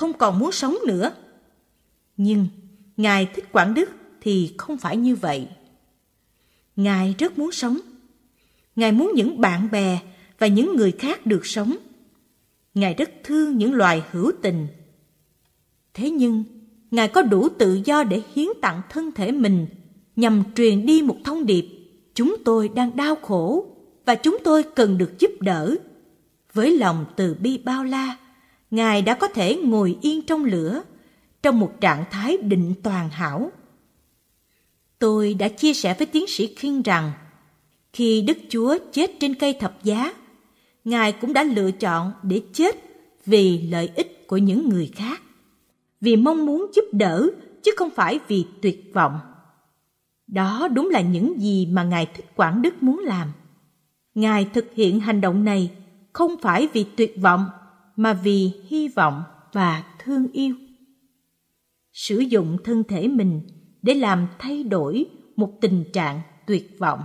không còn muốn sống nữa. Nhưng Ngài Thích Quảng Đức thì không phải như vậy. Ngài rất muốn sống. Ngài muốn những bạn bè và những người khác được sống. Ngài rất thương những loài hữu tình. Thế nhưng, Ngài có đủ tự do để hiến tặng thân thể mình nhằm truyền đi một thông điệp chúng tôi đang đau khổ và chúng tôi cần được giúp đỡ. Với lòng từ bi bao la, Ngài đã có thể ngồi yên trong lửa, trong một trạng thái định toàn hảo. Tôi đã chia sẻ với tiến sĩ Khiên rằng, khi Đức Chúa chết trên cây thập giá, Ngài cũng đã lựa chọn để chết vì lợi ích của những người khác, vì mong muốn giúp đỡ chứ không phải vì tuyệt vọng. Đó đúng là những gì mà Ngài Thích Quảng Đức muốn làm. Ngài thực hiện hành động này không phải vì tuyệt vọng mà vì hy vọng và thương yêu. Sử dụng thân thể mình để làm thay đổi một tình trạng tuyệt vọng.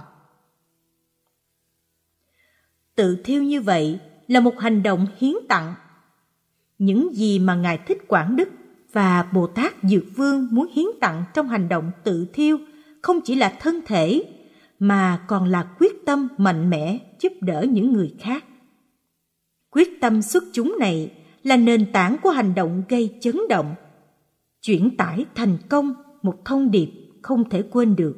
Tự thiêu như vậy là một hành động hiến tặng. Những gì mà Ngài Thích Quảng Đức và Bồ Tát Dược Vương muốn hiến tặng trong hành động tự thiêu không chỉ là thân thể, mà còn là quyết tâm mạnh mẽ giúp đỡ những người khác. Quyết tâm xuất chúng này là nền tảng của hành động gây chấn động, chuyển tải thành công một thông điệp không thể quên được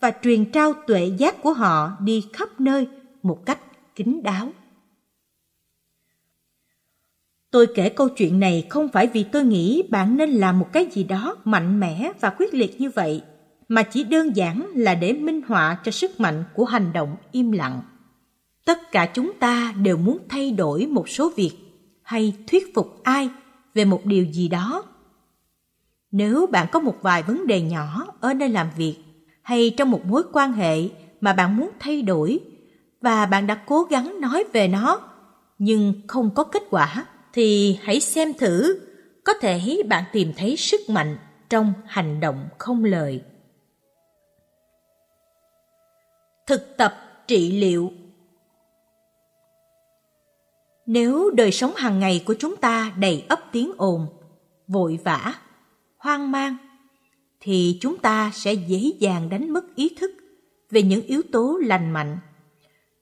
và truyền trao tuệ giác của họ đi khắp nơi một cách kín đáo. Tôi kể câu chuyện này không phải vì tôi nghĩ bạn nên làm một cái gì đó mạnh mẽ và quyết liệt như vậy, mà chỉ đơn giản là để minh họa cho sức mạnh của hành động im lặng. Tất cả chúng ta đều muốn thay đổi một số việc hay thuyết phục ai về một điều gì đó. Nếu bạn có một vài vấn đề nhỏ ở nơi làm việc hay trong một mối quan hệ mà bạn muốn thay đổi và bạn đã cố gắng nói về nó nhưng không có kết quả, thì hãy xem thử có thể bạn tìm thấy sức mạnh trong hành động không lời thực tập trị liệu nếu đời sống hàng ngày của chúng ta đầy ấp tiếng ồn, vội vã, hoang mang, thì chúng ta sẽ dễ dàng đánh mất ý thức về những yếu tố lành mạnh,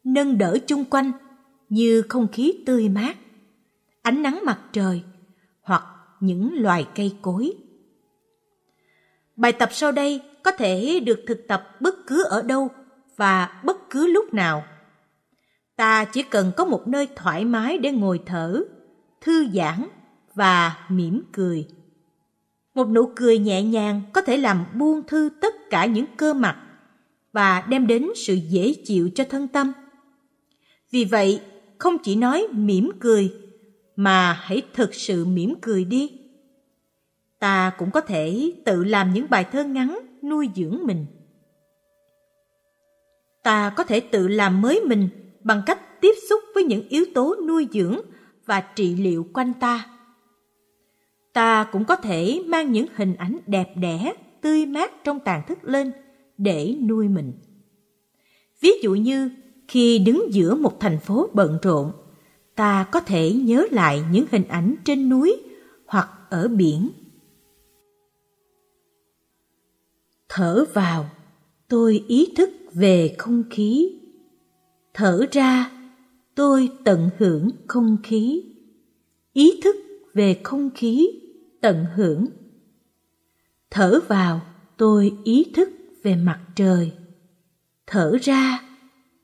nâng đỡ chung quanh như không khí tươi mát, ánh nắng mặt trời hoặc những loài cây cối. Bài tập sau đây có thể được thực tập bất cứ ở đâu và bất cứ lúc nào ta chỉ cần có một nơi thoải mái để ngồi thở, thư giãn và mỉm cười. Một nụ cười nhẹ nhàng có thể làm buông thư tất cả những cơ mặt và đem đến sự dễ chịu cho thân tâm. Vì vậy, không chỉ nói mỉm cười, mà hãy thực sự mỉm cười đi. Ta cũng có thể tự làm những bài thơ ngắn nuôi dưỡng mình. Ta có thể tự làm mới mình bằng cách tiếp xúc với những yếu tố nuôi dưỡng và trị liệu quanh ta. Ta cũng có thể mang những hình ảnh đẹp đẽ, tươi mát trong tàn thức lên để nuôi mình. Ví dụ như khi đứng giữa một thành phố bận rộn, ta có thể nhớ lại những hình ảnh trên núi hoặc ở biển. Thở vào, tôi ý thức về không khí thở ra, tôi tận hưởng không khí. Ý thức về không khí, tận hưởng. Thở vào, tôi ý thức về mặt trời. Thở ra,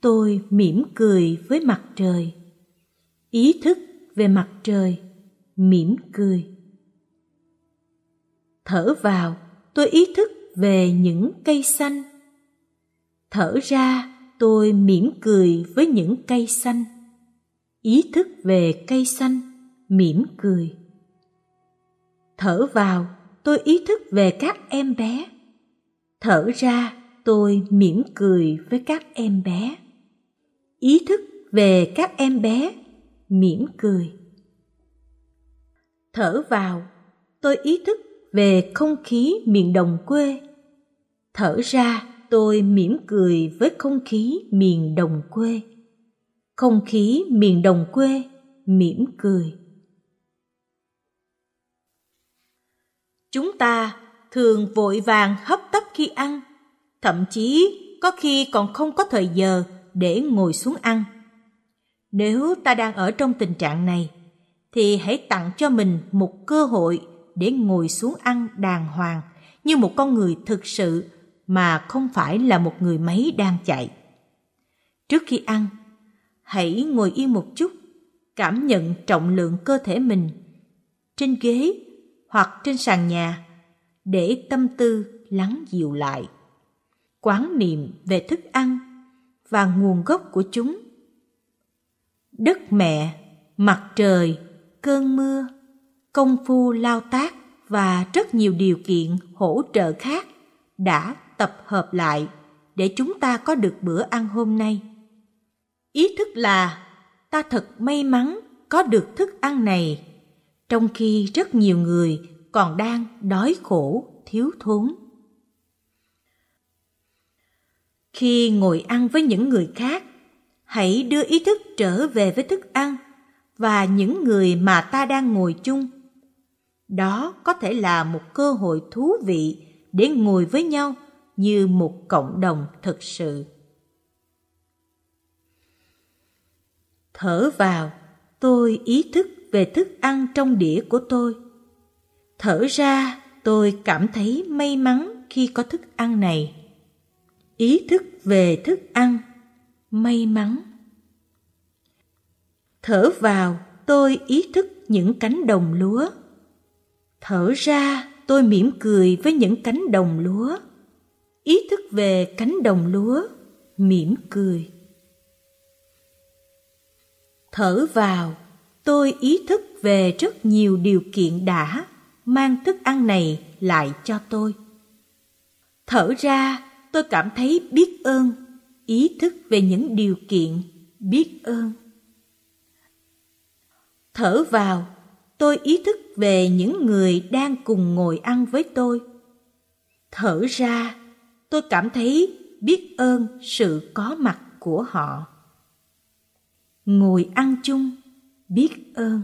tôi mỉm cười với mặt trời. Ý thức về mặt trời, mỉm cười. Thở vào, tôi ý thức về những cây xanh. Thở ra tôi mỉm cười với những cây xanh. Ý thức về cây xanh, mỉm cười. Thở vào, tôi ý thức về các em bé. Thở ra, tôi mỉm cười với các em bé. Ý thức về các em bé, mỉm cười. Thở vào, tôi ý thức về không khí miền đồng quê. Thở ra tôi mỉm cười với không khí miền đồng quê không khí miền đồng quê mỉm cười Chúng ta thường vội vàng hấp tấp khi ăn, thậm chí có khi còn không có thời giờ để ngồi xuống ăn. Nếu ta đang ở trong tình trạng này, thì hãy tặng cho mình một cơ hội để ngồi xuống ăn đàng hoàng như một con người thực sự mà không phải là một người máy đang chạy. Trước khi ăn, hãy ngồi yên một chút, cảm nhận trọng lượng cơ thể mình trên ghế hoặc trên sàn nhà để tâm tư lắng dịu lại. Quán niệm về thức ăn và nguồn gốc của chúng. Đất mẹ, mặt trời, cơn mưa, công phu lao tác và rất nhiều điều kiện hỗ trợ khác đã tập hợp lại để chúng ta có được bữa ăn hôm nay. Ý thức là ta thật may mắn có được thức ăn này, trong khi rất nhiều người còn đang đói khổ, thiếu thốn. Khi ngồi ăn với những người khác, hãy đưa ý thức trở về với thức ăn và những người mà ta đang ngồi chung. Đó có thể là một cơ hội thú vị để ngồi với nhau như một cộng đồng thực sự. Thở vào, tôi ý thức về thức ăn trong đĩa của tôi. Thở ra, tôi cảm thấy may mắn khi có thức ăn này. Ý thức về thức ăn, may mắn. Thở vào, tôi ý thức những cánh đồng lúa. Thở ra, tôi mỉm cười với những cánh đồng lúa. Ý thức về cánh đồng lúa, mỉm cười. Thở vào, tôi ý thức về rất nhiều điều kiện đã mang thức ăn này lại cho tôi. Thở ra, tôi cảm thấy biết ơn, ý thức về những điều kiện biết ơn. Thở vào, tôi ý thức về những người đang cùng ngồi ăn với tôi. Thở ra, tôi cảm thấy biết ơn sự có mặt của họ. Ngồi ăn chung, biết ơn.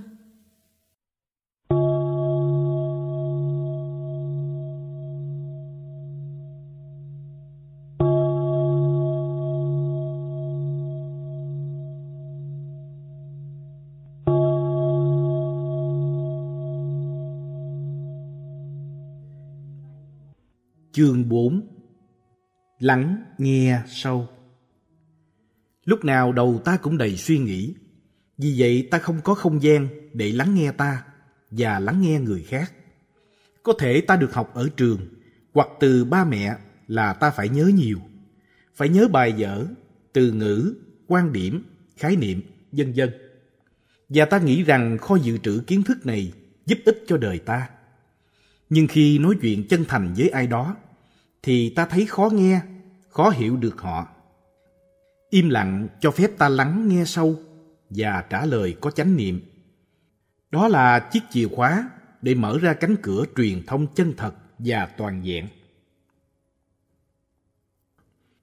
Chương 4 Lắng nghe sâu. Lúc nào đầu ta cũng đầy suy nghĩ Vì vậy ta không có không gian để lắng nghe ta Và lắng nghe người khác. Có thể ta được học ở trường Hoặc từ ba mẹ là ta phải nhớ nhiều. Phải nhớ bài vở, từ ngữ, quan điểm, khái niệm, vân vân. Và ta nghĩ rằng kho dự trữ kiến thức này giúp ích cho đời ta. Nhưng khi nói chuyện chân thành với ai đó thì ta thấy khó nghe, khó hiểu được họ. Im lặng cho phép ta lắng nghe sâu và trả lời có chánh niệm. Đó là chiếc chìa khóa để mở ra cánh cửa truyền thông chân thật và toàn vẹn.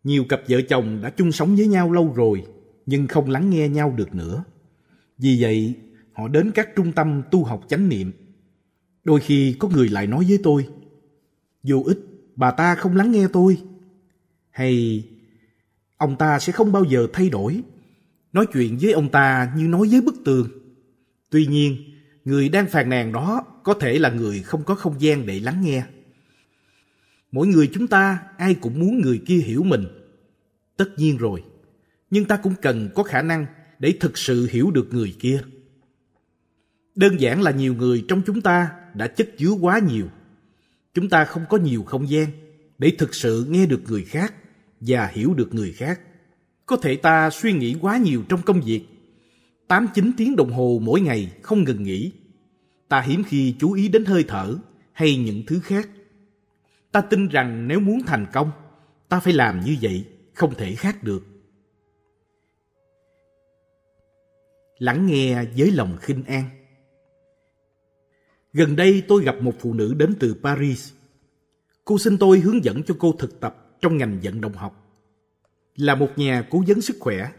Nhiều cặp vợ chồng đã chung sống với nhau lâu rồi nhưng không lắng nghe nhau được nữa. Vì vậy, họ đến các trung tâm tu học chánh niệm. Đôi khi có người lại nói với tôi, vô ích bà ta không lắng nghe tôi. Hay, ông ta sẽ không bao giờ thay đổi. Nói chuyện với ông ta như nói với bức tường. Tuy nhiên, người đang phàn nàn đó có thể là người không có không gian để lắng nghe. Mỗi người chúng ta, ai cũng muốn người kia hiểu mình. Tất nhiên rồi, nhưng ta cũng cần có khả năng để thực sự hiểu được người kia. Đơn giản là nhiều người trong chúng ta đã chất chứa quá nhiều chúng ta không có nhiều không gian để thực sự nghe được người khác và hiểu được người khác. Có thể ta suy nghĩ quá nhiều trong công việc. 8-9 tiếng đồng hồ mỗi ngày không ngừng nghỉ. Ta hiếm khi chú ý đến hơi thở hay những thứ khác. Ta tin rằng nếu muốn thành công, ta phải làm như vậy, không thể khác được. Lắng nghe với lòng khinh an Gần đây tôi gặp một phụ nữ đến từ Paris. Cô xin tôi hướng dẫn cho cô thực tập trong ngành vận động học. Là một nhà cố vấn sức khỏe,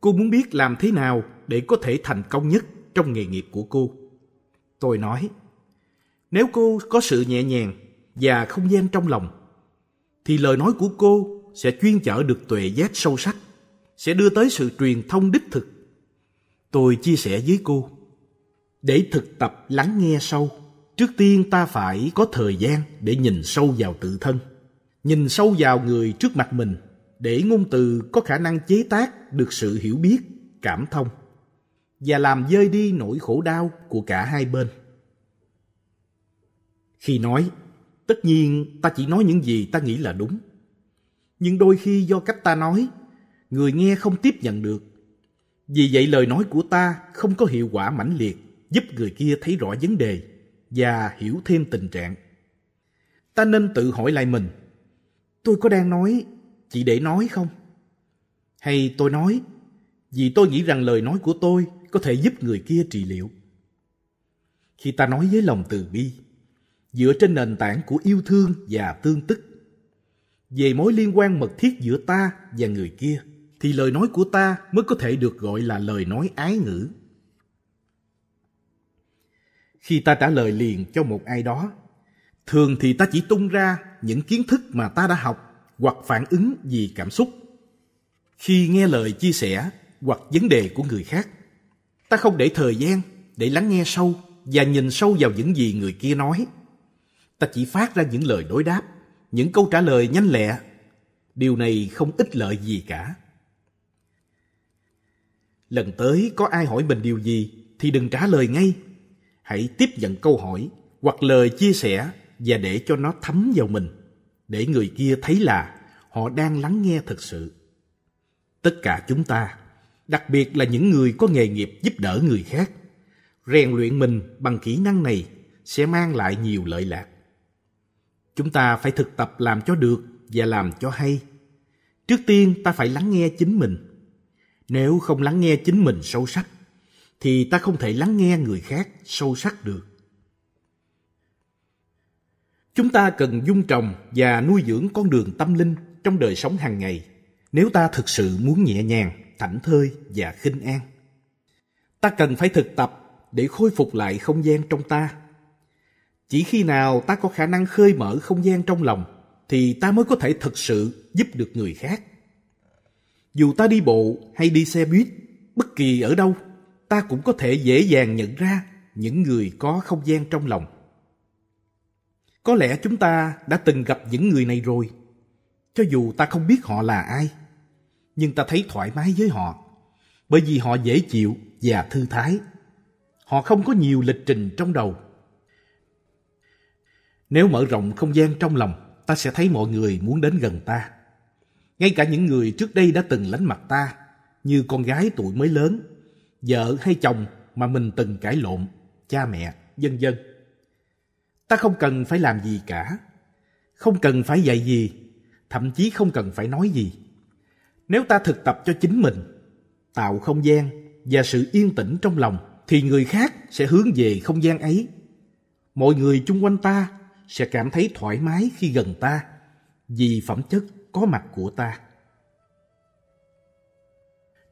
cô muốn biết làm thế nào để có thể thành công nhất trong nghề nghiệp của cô. Tôi nói, Nếu cô có sự nhẹ nhàng và không gian trong lòng, thì lời nói của cô sẽ chuyên chở được tuệ giác sâu sắc, sẽ đưa tới sự truyền thông đích thực. Tôi chia sẻ với cô, để thực tập lắng nghe sâu, trước tiên ta phải có thời gian để nhìn sâu vào tự thân, nhìn sâu vào người trước mặt mình, để ngôn từ có khả năng chế tác được sự hiểu biết, cảm thông và làm dơi đi nỗi khổ đau của cả hai bên. Khi nói, tất nhiên ta chỉ nói những gì ta nghĩ là đúng. Nhưng đôi khi do cách ta nói, người nghe không tiếp nhận được. Vì vậy lời nói của ta không có hiệu quả mãnh liệt, giúp người kia thấy rõ vấn đề và hiểu thêm tình trạng. Ta nên tự hỏi lại mình, tôi có đang nói chỉ để nói không? Hay tôi nói vì tôi nghĩ rằng lời nói của tôi có thể giúp người kia trị liệu. Khi ta nói với lòng từ bi, dựa trên nền tảng của yêu thương và tương tức, về mối liên quan mật thiết giữa ta và người kia, thì lời nói của ta mới có thể được gọi là lời nói ái ngữ. Khi ta trả lời liền cho một ai đó, thường thì ta chỉ tung ra những kiến thức mà ta đã học hoặc phản ứng vì cảm xúc. Khi nghe lời chia sẻ hoặc vấn đề của người khác, ta không để thời gian để lắng nghe sâu và nhìn sâu vào những gì người kia nói. Ta chỉ phát ra những lời đối đáp, những câu trả lời nhanh lẹ. Điều này không ích lợi gì cả. Lần tới có ai hỏi mình điều gì thì đừng trả lời ngay. Hãy tiếp nhận câu hỏi hoặc lời chia sẻ và để cho nó thấm vào mình, để người kia thấy là họ đang lắng nghe thực sự. Tất cả chúng ta đặc biệt là những người có nghề nghiệp giúp đỡ người khác. Rèn luyện mình bằng kỹ năng này sẽ mang lại nhiều lợi lạc. Chúng ta phải thực tập làm cho được và làm cho hay. Trước tiên ta phải lắng nghe chính mình. Nếu không lắng nghe chính mình sâu sắc, thì ta không thể lắng nghe người khác sâu sắc được. Chúng ta cần dung trồng và nuôi dưỡng con đường tâm linh trong đời sống hàng ngày nếu ta thực sự muốn nhẹ nhàng thảnh thơi và khinh an. Ta cần phải thực tập để khôi phục lại không gian trong ta. Chỉ khi nào ta có khả năng khơi mở không gian trong lòng thì ta mới có thể thực sự giúp được người khác. Dù ta đi bộ hay đi xe buýt, bất kỳ ở đâu, ta cũng có thể dễ dàng nhận ra những người có không gian trong lòng. Có lẽ chúng ta đã từng gặp những người này rồi, cho dù ta không biết họ là ai nhưng ta thấy thoải mái với họ bởi vì họ dễ chịu và thư thái. Họ không có nhiều lịch trình trong đầu. Nếu mở rộng không gian trong lòng, ta sẽ thấy mọi người muốn đến gần ta. Ngay cả những người trước đây đã từng lánh mặt ta, như con gái tuổi mới lớn, vợ hay chồng mà mình từng cãi lộn, cha mẹ, vân vân. Ta không cần phải làm gì cả, không cần phải dạy gì, thậm chí không cần phải nói gì nếu ta thực tập cho chính mình, tạo không gian và sự yên tĩnh trong lòng, thì người khác sẽ hướng về không gian ấy. Mọi người chung quanh ta sẽ cảm thấy thoải mái khi gần ta, vì phẩm chất có mặt của ta.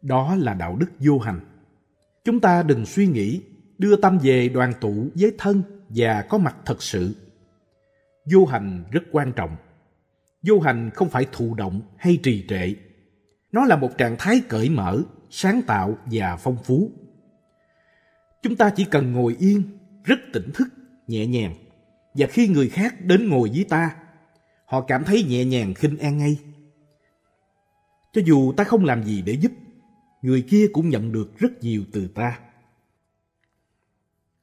Đó là đạo đức vô hành. Chúng ta đừng suy nghĩ đưa tâm về đoàn tụ với thân và có mặt thật sự. Vô hành rất quan trọng. Vô hành không phải thụ động hay trì trệ nó là một trạng thái cởi mở, sáng tạo và phong phú. Chúng ta chỉ cần ngồi yên, rất tỉnh thức, nhẹ nhàng. Và khi người khác đến ngồi với ta, họ cảm thấy nhẹ nhàng khinh an ngay. Cho dù ta không làm gì để giúp, người kia cũng nhận được rất nhiều từ ta.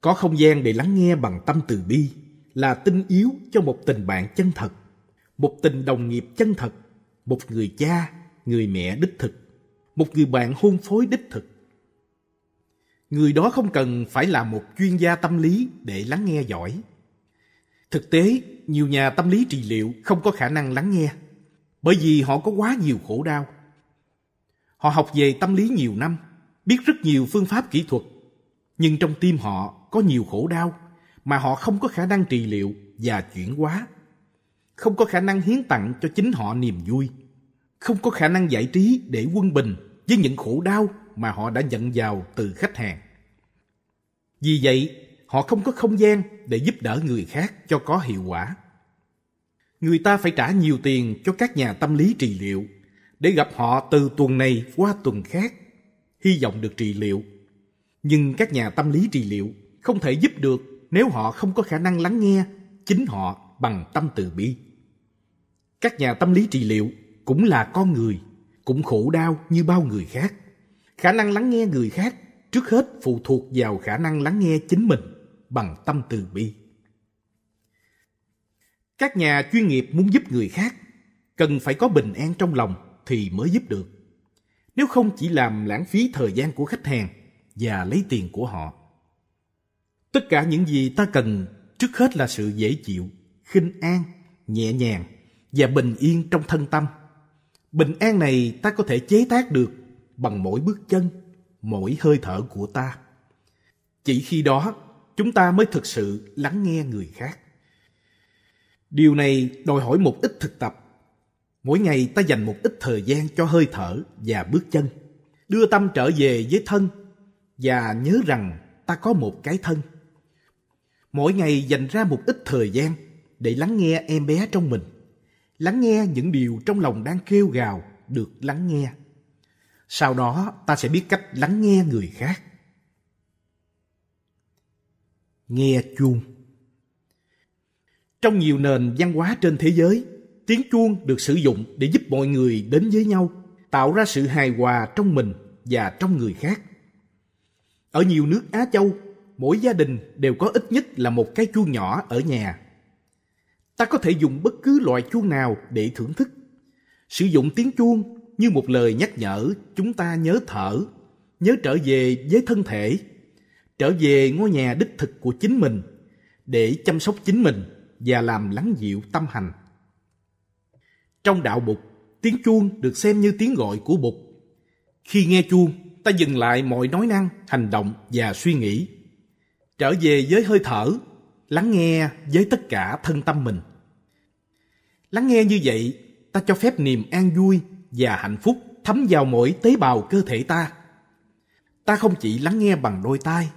Có không gian để lắng nghe bằng tâm từ bi là tinh yếu cho một tình bạn chân thật, một tình đồng nghiệp chân thật, một người cha người mẹ đích thực, một người bạn hôn phối đích thực. Người đó không cần phải là một chuyên gia tâm lý để lắng nghe giỏi. Thực tế, nhiều nhà tâm lý trị liệu không có khả năng lắng nghe, bởi vì họ có quá nhiều khổ đau. Họ học về tâm lý nhiều năm, biết rất nhiều phương pháp kỹ thuật, nhưng trong tim họ có nhiều khổ đau mà họ không có khả năng trị liệu và chuyển hóa, không có khả năng hiến tặng cho chính họ niềm vui không có khả năng giải trí để quân bình với những khổ đau mà họ đã nhận vào từ khách hàng. Vì vậy, họ không có không gian để giúp đỡ người khác cho có hiệu quả. Người ta phải trả nhiều tiền cho các nhà tâm lý trị liệu để gặp họ từ tuần này qua tuần khác, hy vọng được trị liệu. Nhưng các nhà tâm lý trị liệu không thể giúp được nếu họ không có khả năng lắng nghe chính họ bằng tâm từ bi. Các nhà tâm lý trị liệu cũng là con người, cũng khổ đau như bao người khác. Khả năng lắng nghe người khác trước hết phụ thuộc vào khả năng lắng nghe chính mình bằng tâm từ bi. Các nhà chuyên nghiệp muốn giúp người khác cần phải có bình an trong lòng thì mới giúp được. Nếu không chỉ làm lãng phí thời gian của khách hàng và lấy tiền của họ. Tất cả những gì ta cần trước hết là sự dễ chịu, khinh an, nhẹ nhàng và bình yên trong thân tâm. Bình an này ta có thể chế tác được bằng mỗi bước chân, mỗi hơi thở của ta. Chỉ khi đó chúng ta mới thực sự lắng nghe người khác. Điều này đòi hỏi một ít thực tập. Mỗi ngày ta dành một ít thời gian cho hơi thở và bước chân. Đưa tâm trở về với thân và nhớ rằng ta có một cái thân. Mỗi ngày dành ra một ít thời gian để lắng nghe em bé trong mình. Lắng nghe những điều trong lòng đang kêu gào được lắng nghe. Sau đó ta sẽ biết cách lắng nghe người khác. Nghe chuông Trong nhiều nền văn hóa trên thế giới, tiếng chuông được sử dụng để giúp mọi người đến với nhau, tạo ra sự hài hòa trong mình và trong người khác. Ở nhiều nước Á Châu, mỗi gia đình đều có ít nhất là một cái chuông nhỏ ở nhà. Ta có thể dùng bất cứ loại chuông nào để thưởng thức. Sử dụng tiếng chuông như một lời nhắc nhở chúng ta nhớ thở, nhớ trở về với thân thể, trở về ngôi nhà đích thực của chính mình để chăm sóc chính mình và làm lắng dịu tâm hành. Trong đạo Bụt, tiếng chuông được xem như tiếng gọi của Bụt. Khi nghe chuông, ta dừng lại mọi nói năng, hành động và suy nghĩ. Trở về với hơi thở, lắng nghe với tất cả thân tâm mình. Lắng nghe như vậy, ta cho phép niềm an vui và hạnh phúc thấm vào mỗi tế bào cơ thể ta. Ta không chỉ lắng nghe bằng đôi tai,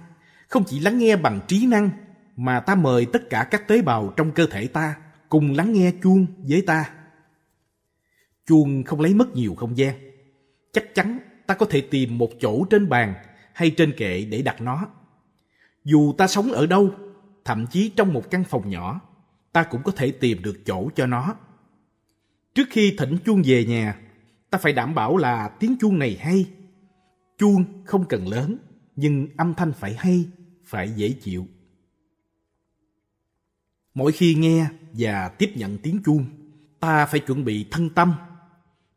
không chỉ lắng nghe bằng trí năng, mà ta mời tất cả các tế bào trong cơ thể ta cùng lắng nghe chuông với ta. Chuông không lấy mất nhiều không gian. Chắc chắn ta có thể tìm một chỗ trên bàn hay trên kệ để đặt nó. Dù ta sống ở đâu, thậm chí trong một căn phòng nhỏ, ta cũng có thể tìm được chỗ cho nó. Trước khi thỉnh chuông về nhà, ta phải đảm bảo là tiếng chuông này hay. Chuông không cần lớn, nhưng âm thanh phải hay, phải dễ chịu. Mỗi khi nghe và tiếp nhận tiếng chuông, ta phải chuẩn bị thân tâm.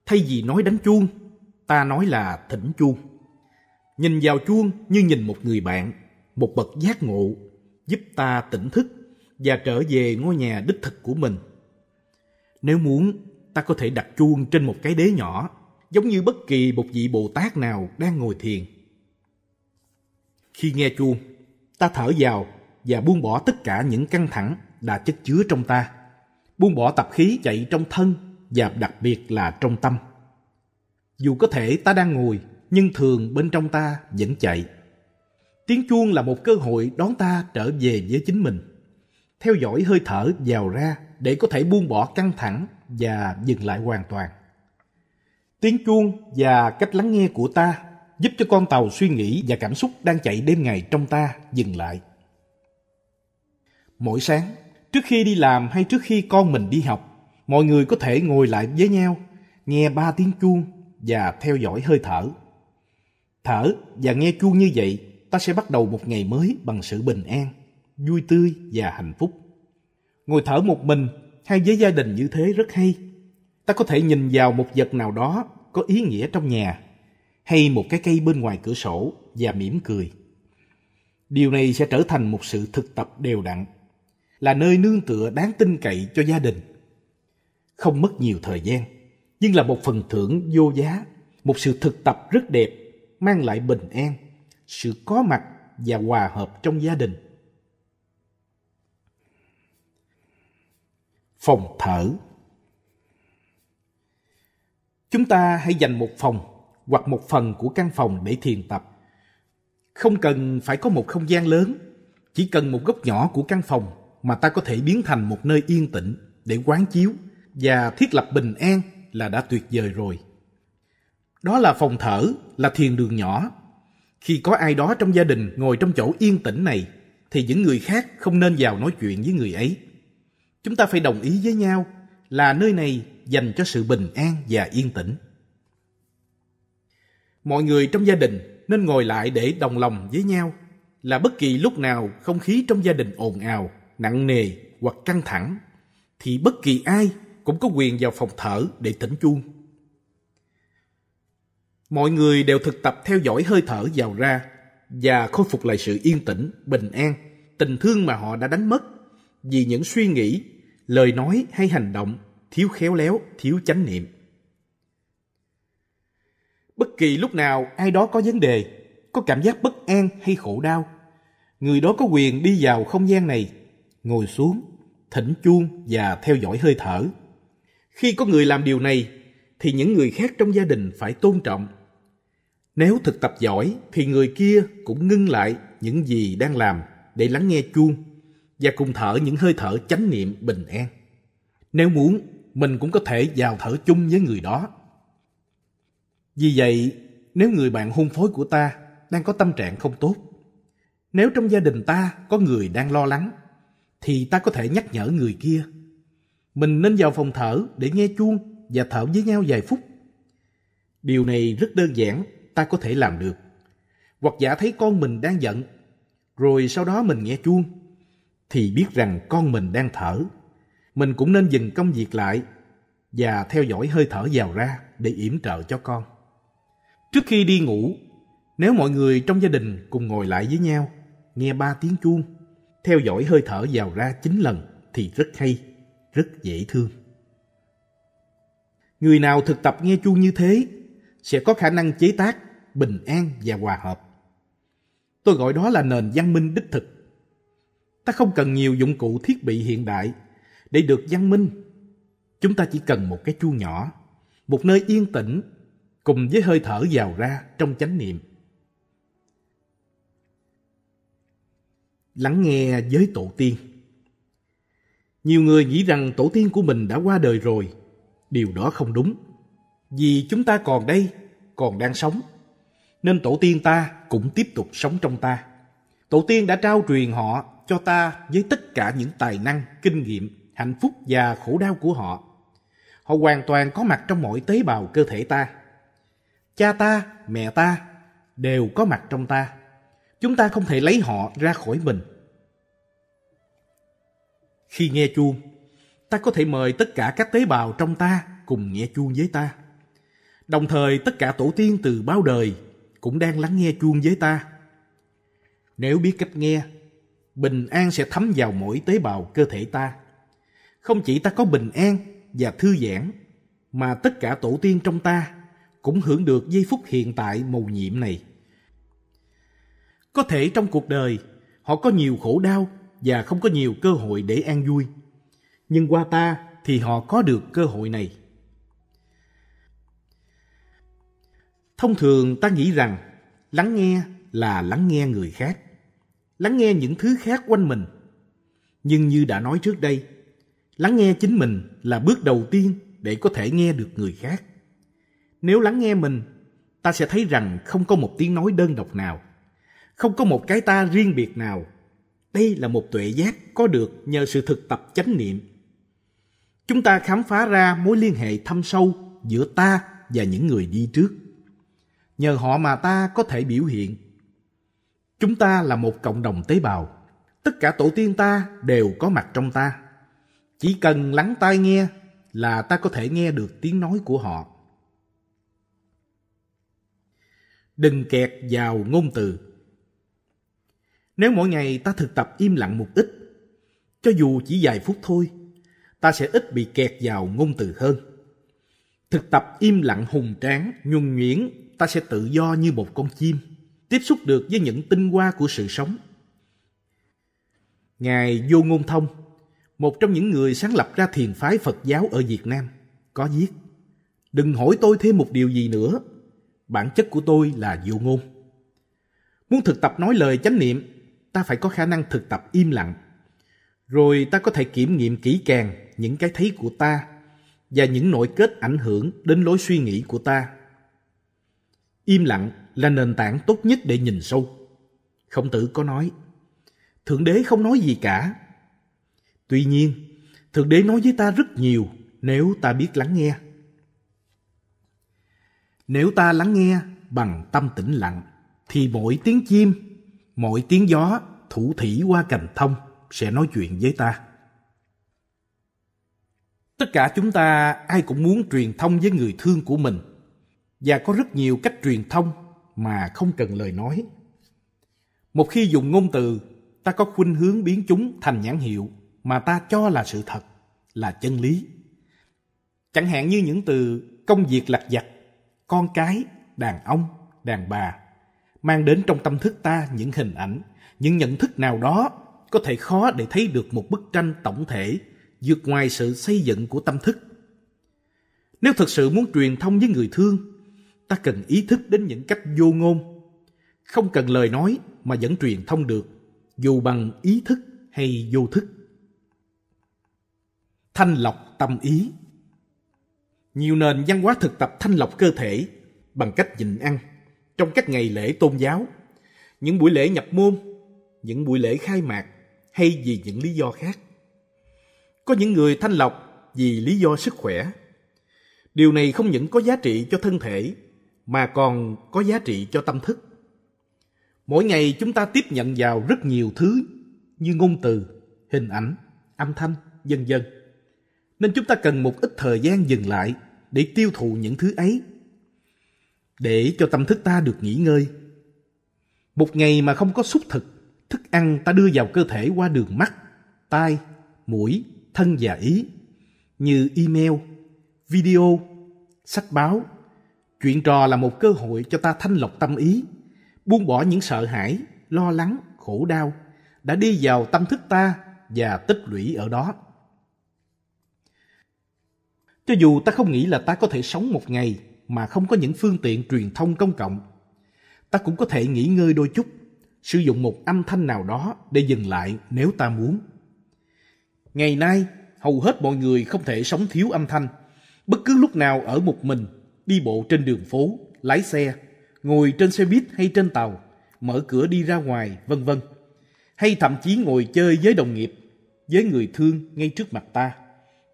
Thay vì nói đánh chuông, ta nói là thỉnh chuông. Nhìn vào chuông như nhìn một người bạn, một bậc giác ngộ, giúp ta tỉnh thức và trở về ngôi nhà đích thực của mình. Nếu muốn, ta có thể đặt chuông trên một cái đế nhỏ, giống như bất kỳ một vị Bồ Tát nào đang ngồi thiền. Khi nghe chuông, ta thở vào và buông bỏ tất cả những căng thẳng đã chất chứa trong ta. Buông bỏ tập khí chạy trong thân và đặc biệt là trong tâm. Dù có thể ta đang ngồi, nhưng thường bên trong ta vẫn chạy. Tiếng chuông là một cơ hội đón ta trở về với chính mình. Theo dõi hơi thở vào ra để có thể buông bỏ căng thẳng và dừng lại hoàn toàn. Tiếng chuông và cách lắng nghe của ta giúp cho con tàu suy nghĩ và cảm xúc đang chạy đêm ngày trong ta dừng lại. Mỗi sáng, trước khi đi làm hay trước khi con mình đi học, mọi người có thể ngồi lại với nhau, nghe ba tiếng chuông và theo dõi hơi thở. Thở và nghe chuông như vậy, ta sẽ bắt đầu một ngày mới bằng sự bình an, vui tươi và hạnh phúc. Ngồi thở một mình hay với gia đình như thế rất hay. Ta có thể nhìn vào một vật nào đó có ý nghĩa trong nhà hay một cái cây bên ngoài cửa sổ và mỉm cười. Điều này sẽ trở thành một sự thực tập đều đặn, là nơi nương tựa đáng tin cậy cho gia đình. Không mất nhiều thời gian, nhưng là một phần thưởng vô giá, một sự thực tập rất đẹp, mang lại bình an, sự có mặt và hòa hợp trong gia đình. Phòng thở Chúng ta hãy dành một phòng hoặc một phần của căn phòng để thiền tập. Không cần phải có một không gian lớn, chỉ cần một góc nhỏ của căn phòng mà ta có thể biến thành một nơi yên tĩnh để quán chiếu và thiết lập bình an là đã tuyệt vời rồi. Đó là phòng thở, là thiền đường nhỏ. Khi có ai đó trong gia đình ngồi trong chỗ yên tĩnh này, thì những người khác không nên vào nói chuyện với người ấy. Chúng ta phải đồng ý với nhau là nơi này dành cho sự bình an và yên tĩnh. Mọi người trong gia đình nên ngồi lại để đồng lòng với nhau là bất kỳ lúc nào không khí trong gia đình ồn ào, nặng nề hoặc căng thẳng thì bất kỳ ai cũng có quyền vào phòng thở để thỉnh chuông. Mọi người đều thực tập theo dõi hơi thở vào ra và khôi phục lại sự yên tĩnh, bình an, tình thương mà họ đã đánh mất vì những suy nghĩ, lời nói hay hành động thiếu khéo léo, thiếu chánh niệm. Bất kỳ lúc nào ai đó có vấn đề, có cảm giác bất an hay khổ đau, người đó có quyền đi vào không gian này, ngồi xuống, thỉnh chuông và theo dõi hơi thở. Khi có người làm điều này, thì những người khác trong gia đình phải tôn trọng. Nếu thực tập giỏi, thì người kia cũng ngưng lại những gì đang làm để lắng nghe chuông và cùng thở những hơi thở chánh niệm bình an. Nếu muốn, mình cũng có thể vào thở chung với người đó. Vì vậy, nếu người bạn hôn phối của ta đang có tâm trạng không tốt, nếu trong gia đình ta có người đang lo lắng, thì ta có thể nhắc nhở người kia. Mình nên vào phòng thở để nghe chuông và thở với nhau vài phút. Điều này rất đơn giản, ta có thể làm được. Hoặc giả thấy con mình đang giận, rồi sau đó mình nghe chuông, thì biết rằng con mình đang thở. Mình cũng nên dừng công việc lại và theo dõi hơi thở vào ra để yểm trợ cho con. Trước khi đi ngủ, nếu mọi người trong gia đình cùng ngồi lại với nhau, nghe ba tiếng chuông, theo dõi hơi thở vào ra chín lần thì rất hay, rất dễ thương. Người nào thực tập nghe chuông như thế sẽ có khả năng chế tác, bình an và hòa hợp. Tôi gọi đó là nền văn minh đích thực. Ta không cần nhiều dụng cụ thiết bị hiện đại để được văn minh. Chúng ta chỉ cần một cái chuông nhỏ, một nơi yên tĩnh cùng với hơi thở vào ra trong chánh niệm. Lắng nghe với tổ tiên nhiều người nghĩ rằng tổ tiên của mình đã qua đời rồi. Điều đó không đúng. Vì chúng ta còn đây, còn đang sống. Nên tổ tiên ta cũng tiếp tục sống trong ta. Tổ tiên đã trao truyền họ cho ta với tất cả những tài năng, kinh nghiệm, hạnh phúc và khổ đau của họ. Họ hoàn toàn có mặt trong mọi tế bào cơ thể ta. Cha ta, mẹ ta đều có mặt trong ta. Chúng ta không thể lấy họ ra khỏi mình. Khi nghe chuông, ta có thể mời tất cả các tế bào trong ta cùng nghe chuông với ta. Đồng thời tất cả tổ tiên từ bao đời cũng đang lắng nghe chuông với ta. Nếu biết cách nghe, bình an sẽ thấm vào mỗi tế bào cơ thể ta. Không chỉ ta có bình an và thư giãn, mà tất cả tổ tiên trong ta cũng hưởng được giây phút hiện tại mầu nhiệm này. Có thể trong cuộc đời, họ có nhiều khổ đau và không có nhiều cơ hội để an vui. Nhưng qua ta thì họ có được cơ hội này. Thông thường ta nghĩ rằng lắng nghe là lắng nghe người khác, lắng nghe những thứ khác quanh mình. Nhưng như đã nói trước đây, lắng nghe chính mình là bước đầu tiên để có thể nghe được người khác. Nếu lắng nghe mình, ta sẽ thấy rằng không có một tiếng nói đơn độc nào, không có một cái ta riêng biệt nào. Đây là một tuệ giác có được nhờ sự thực tập chánh niệm. Chúng ta khám phá ra mối liên hệ thâm sâu giữa ta và những người đi trước. Nhờ họ mà ta có thể biểu hiện. Chúng ta là một cộng đồng tế bào. Tất cả tổ tiên ta đều có mặt trong ta. Chỉ cần lắng tai nghe là ta có thể nghe được tiếng nói của họ. Đừng kẹt vào ngôn từ. Nếu mỗi ngày ta thực tập im lặng một ít, cho dù chỉ vài phút thôi, ta sẽ ít bị kẹt vào ngôn từ hơn. Thực tập im lặng hùng tráng, nhuần nhuyễn, ta sẽ tự do như một con chim, tiếp xúc được với những tinh hoa của sự sống. Ngài Vô Ngôn Thông, một trong những người sáng lập ra thiền phái Phật giáo ở Việt Nam, có viết Đừng hỏi tôi thêm một điều gì nữa, bản chất của tôi là vô ngôn. Muốn thực tập nói lời chánh niệm, ta phải có khả năng thực tập im lặng. Rồi ta có thể kiểm nghiệm kỹ càng những cái thấy của ta và những nội kết ảnh hưởng đến lối suy nghĩ của ta. Im lặng là nền tảng tốt nhất để nhìn sâu. Khổng tử có nói, Thượng đế không nói gì cả. Tuy nhiên, Thượng đế nói với ta rất nhiều nếu ta biết lắng nghe. Nếu ta lắng nghe bằng tâm tĩnh lặng, thì mỗi tiếng chim, mọi tiếng gió thủ thủy qua cành thông sẽ nói chuyện với ta. Tất cả chúng ta ai cũng muốn truyền thông với người thương của mình và có rất nhiều cách truyền thông mà không cần lời nói. Một khi dùng ngôn từ, ta có khuynh hướng biến chúng thành nhãn hiệu mà ta cho là sự thật, là chân lý. Chẳng hạn như những từ công việc lặt vặt, con cái, đàn ông, đàn bà, mang đến trong tâm thức ta những hình ảnh, những nhận thức nào đó có thể khó để thấy được một bức tranh tổng thể vượt ngoài sự xây dựng của tâm thức. Nếu thực sự muốn truyền thông với người thương, ta cần ý thức đến những cách vô ngôn. Không cần lời nói mà vẫn truyền thông được, dù bằng ý thức hay vô thức. Thanh lọc tâm ý Nhiều nền văn hóa thực tập thanh lọc cơ thể bằng cách nhịn ăn trong các ngày lễ tôn giáo, những buổi lễ nhập môn, những buổi lễ khai mạc hay vì những lý do khác. Có những người thanh lọc vì lý do sức khỏe. Điều này không những có giá trị cho thân thể mà còn có giá trị cho tâm thức. Mỗi ngày chúng ta tiếp nhận vào rất nhiều thứ như ngôn từ, hình ảnh, âm thanh, vân vân. Nên chúng ta cần một ít thời gian dừng lại để tiêu thụ những thứ ấy. Để cho tâm thức ta được nghỉ ngơi. Một ngày mà không có xúc thực, thức ăn ta đưa vào cơ thể qua đường mắt, tai, mũi, thân và ý như email, video, sách báo. Chuyện trò là một cơ hội cho ta thanh lọc tâm ý, buông bỏ những sợ hãi, lo lắng, khổ đau đã đi vào tâm thức ta và tích lũy ở đó. Cho dù ta không nghĩ là ta có thể sống một ngày mà không có những phương tiện truyền thông công cộng, ta cũng có thể nghỉ ngơi đôi chút, sử dụng một âm thanh nào đó để dừng lại nếu ta muốn. Ngày nay, hầu hết mọi người không thể sống thiếu âm thanh. Bất cứ lúc nào ở một mình, đi bộ trên đường phố, lái xe, ngồi trên xe buýt hay trên tàu, mở cửa đi ra ngoài, vân vân. Hay thậm chí ngồi chơi với đồng nghiệp, với người thương ngay trước mặt ta.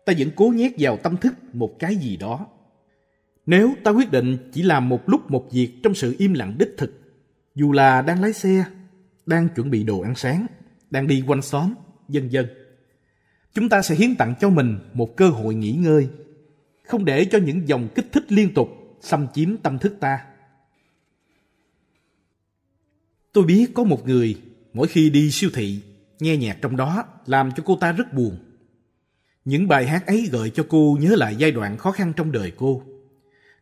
Ta vẫn cố nhét vào tâm thức một cái gì đó. Nếu ta quyết định chỉ làm một lúc một việc trong sự im lặng đích thực, dù là đang lái xe, đang chuẩn bị đồ ăn sáng, đang đi quanh xóm, vân vân Chúng ta sẽ hiến tặng cho mình một cơ hội nghỉ ngơi, không để cho những dòng kích thích liên tục xâm chiếm tâm thức ta. Tôi biết có một người mỗi khi đi siêu thị, nghe nhạc trong đó làm cho cô ta rất buồn. Những bài hát ấy gợi cho cô nhớ lại giai đoạn khó khăn trong đời cô.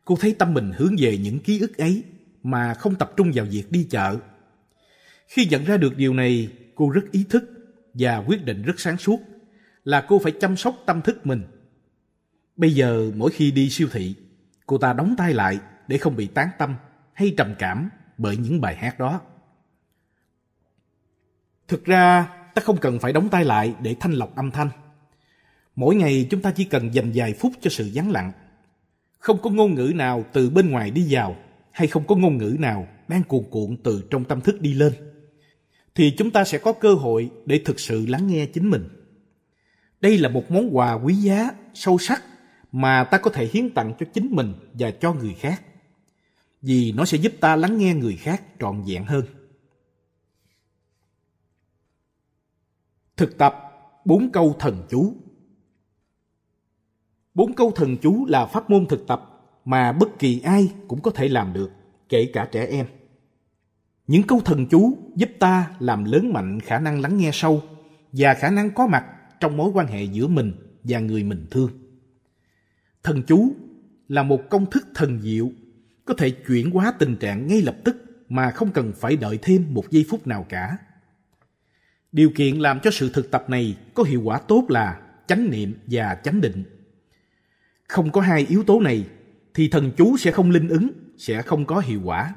Cô thấy tâm mình hướng về những ký ức ấy mà không tập trung vào việc đi chợ. Khi nhận ra được điều này, cô rất ý thức và quyết định rất sáng suốt là cô phải chăm sóc tâm thức mình. Bây giờ mỗi khi đi siêu thị, cô ta đóng tay lại để không bị tán tâm hay trầm cảm bởi những bài hát đó. Thực ra, ta không cần phải đóng tay lại để thanh lọc âm thanh. Mỗi ngày chúng ta chỉ cần dành vài phút cho sự vắng lặng. Không có ngôn ngữ nào từ bên ngoài đi vào hay không có ngôn ngữ nào đang cuồn cuộn từ trong tâm thức đi lên thì chúng ta sẽ có cơ hội để thực sự lắng nghe chính mình. Đây là một món quà quý giá, sâu sắc mà ta có thể hiến tặng cho chính mình và cho người khác. Vì nó sẽ giúp ta lắng nghe người khác trọn vẹn hơn. Thực tập bốn câu thần chú Bốn câu thần chú là pháp môn thực tập mà bất kỳ ai cũng có thể làm được, kể cả trẻ em. Những câu thần chú giúp ta làm lớn mạnh khả năng lắng nghe sâu và khả năng có mặt trong mối quan hệ giữa mình và người mình thương. Thần chú là một công thức thần diệu, có thể chuyển hóa tình trạng ngay lập tức mà không cần phải đợi thêm một giây phút nào cả. Điều kiện làm cho sự thực tập này có hiệu quả tốt là chánh niệm và chánh định. Không có hai yếu tố này thì thần chú sẽ không linh ứng, sẽ không có hiệu quả.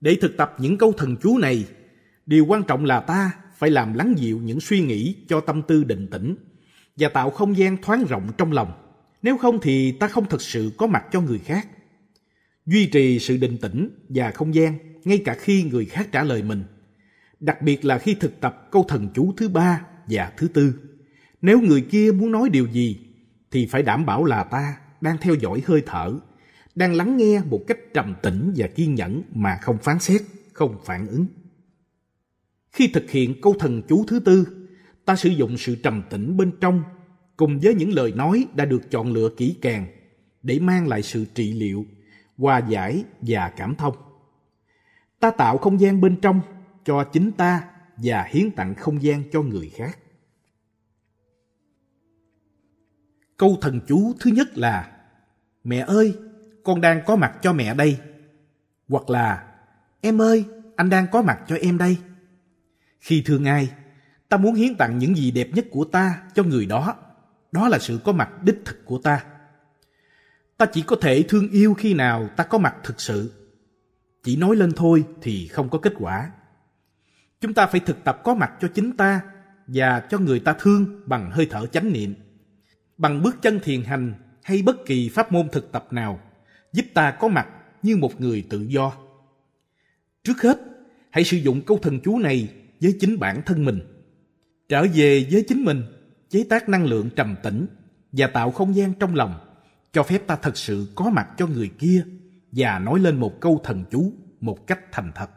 Để thực tập những câu thần chú này, Điều quan trọng là ta phải làm lắng dịu những suy nghĩ cho tâm tư định tĩnh và tạo không gian thoáng rộng trong lòng. Nếu không thì ta không thực sự có mặt cho người khác. Duy trì sự định tĩnh và không gian ngay cả khi người khác trả lời mình. Đặc biệt là khi thực tập câu thần chú thứ ba và thứ tư. Nếu người kia muốn nói điều gì thì phải đảm bảo là ta đang theo dõi hơi thở, đang lắng nghe một cách trầm tĩnh và kiên nhẫn mà không phán xét, không phản ứng. Khi thực hiện câu thần chú thứ tư, ta sử dụng sự trầm tĩnh bên trong cùng với những lời nói đã được chọn lựa kỹ càng để mang lại sự trị liệu, hòa giải và cảm thông. Ta tạo không gian bên trong cho chính ta và hiến tặng không gian cho người khác. Câu thần chú thứ nhất là Mẹ ơi, con đang có mặt cho mẹ đây. Hoặc là Em ơi, anh đang có mặt cho em đây. Khi thương ai, ta muốn hiến tặng những gì đẹp nhất của ta cho người đó. Đó là sự có mặt đích thực của ta. Ta chỉ có thể thương yêu khi nào ta có mặt thực sự. Chỉ nói lên thôi thì không có kết quả. Chúng ta phải thực tập có mặt cho chính ta và cho người ta thương bằng hơi thở chánh niệm. Bằng bước chân thiền hành hay bất kỳ pháp môn thực tập nào giúp ta có mặt như một người tự do. Trước hết, hãy sử dụng câu thần chú này với chính bản thân mình. Trở về với chính mình, chế tác năng lượng trầm tĩnh và tạo không gian trong lòng, cho phép ta thật sự có mặt cho người kia và nói lên một câu thần chú một cách thành thật.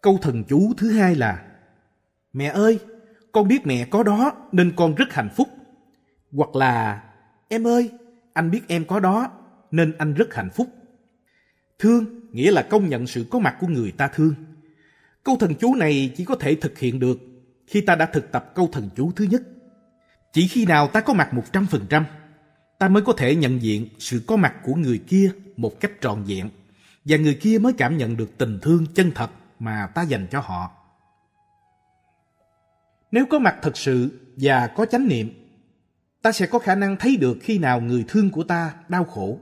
Câu thần chú thứ hai là Mẹ ơi, con biết mẹ có đó nên con rất hạnh phúc. Hoặc là Em ơi, anh biết em có đó nên anh rất hạnh phúc. Thương nghĩa là công nhận sự có mặt của người ta thương. Câu thần chú này chỉ có thể thực hiện được khi ta đã thực tập câu thần chú thứ nhất. Chỉ khi nào ta có mặt 100%, ta mới có thể nhận diện sự có mặt của người kia một cách trọn vẹn và người kia mới cảm nhận được tình thương chân thật mà ta dành cho họ. Nếu có mặt thật sự và có chánh niệm, ta sẽ có khả năng thấy được khi nào người thương của ta đau khổ.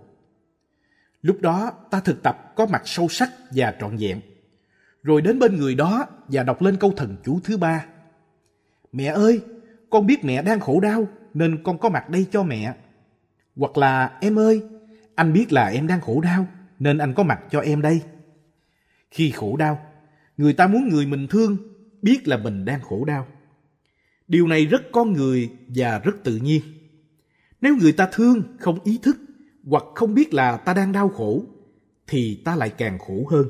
Lúc đó ta thực tập có mặt sâu sắc và trọn vẹn. Rồi đến bên người đó và đọc lên câu thần chú thứ ba. Mẹ ơi, con biết mẹ đang khổ đau nên con có mặt đây cho mẹ. Hoặc là em ơi, anh biết là em đang khổ đau nên anh có mặt cho em đây. Khi khổ đau, người ta muốn người mình thương biết là mình đang khổ đau. Điều này rất con người và rất tự nhiên. Nếu người ta thương không ý thức hoặc không biết là ta đang đau khổ thì ta lại càng khổ hơn.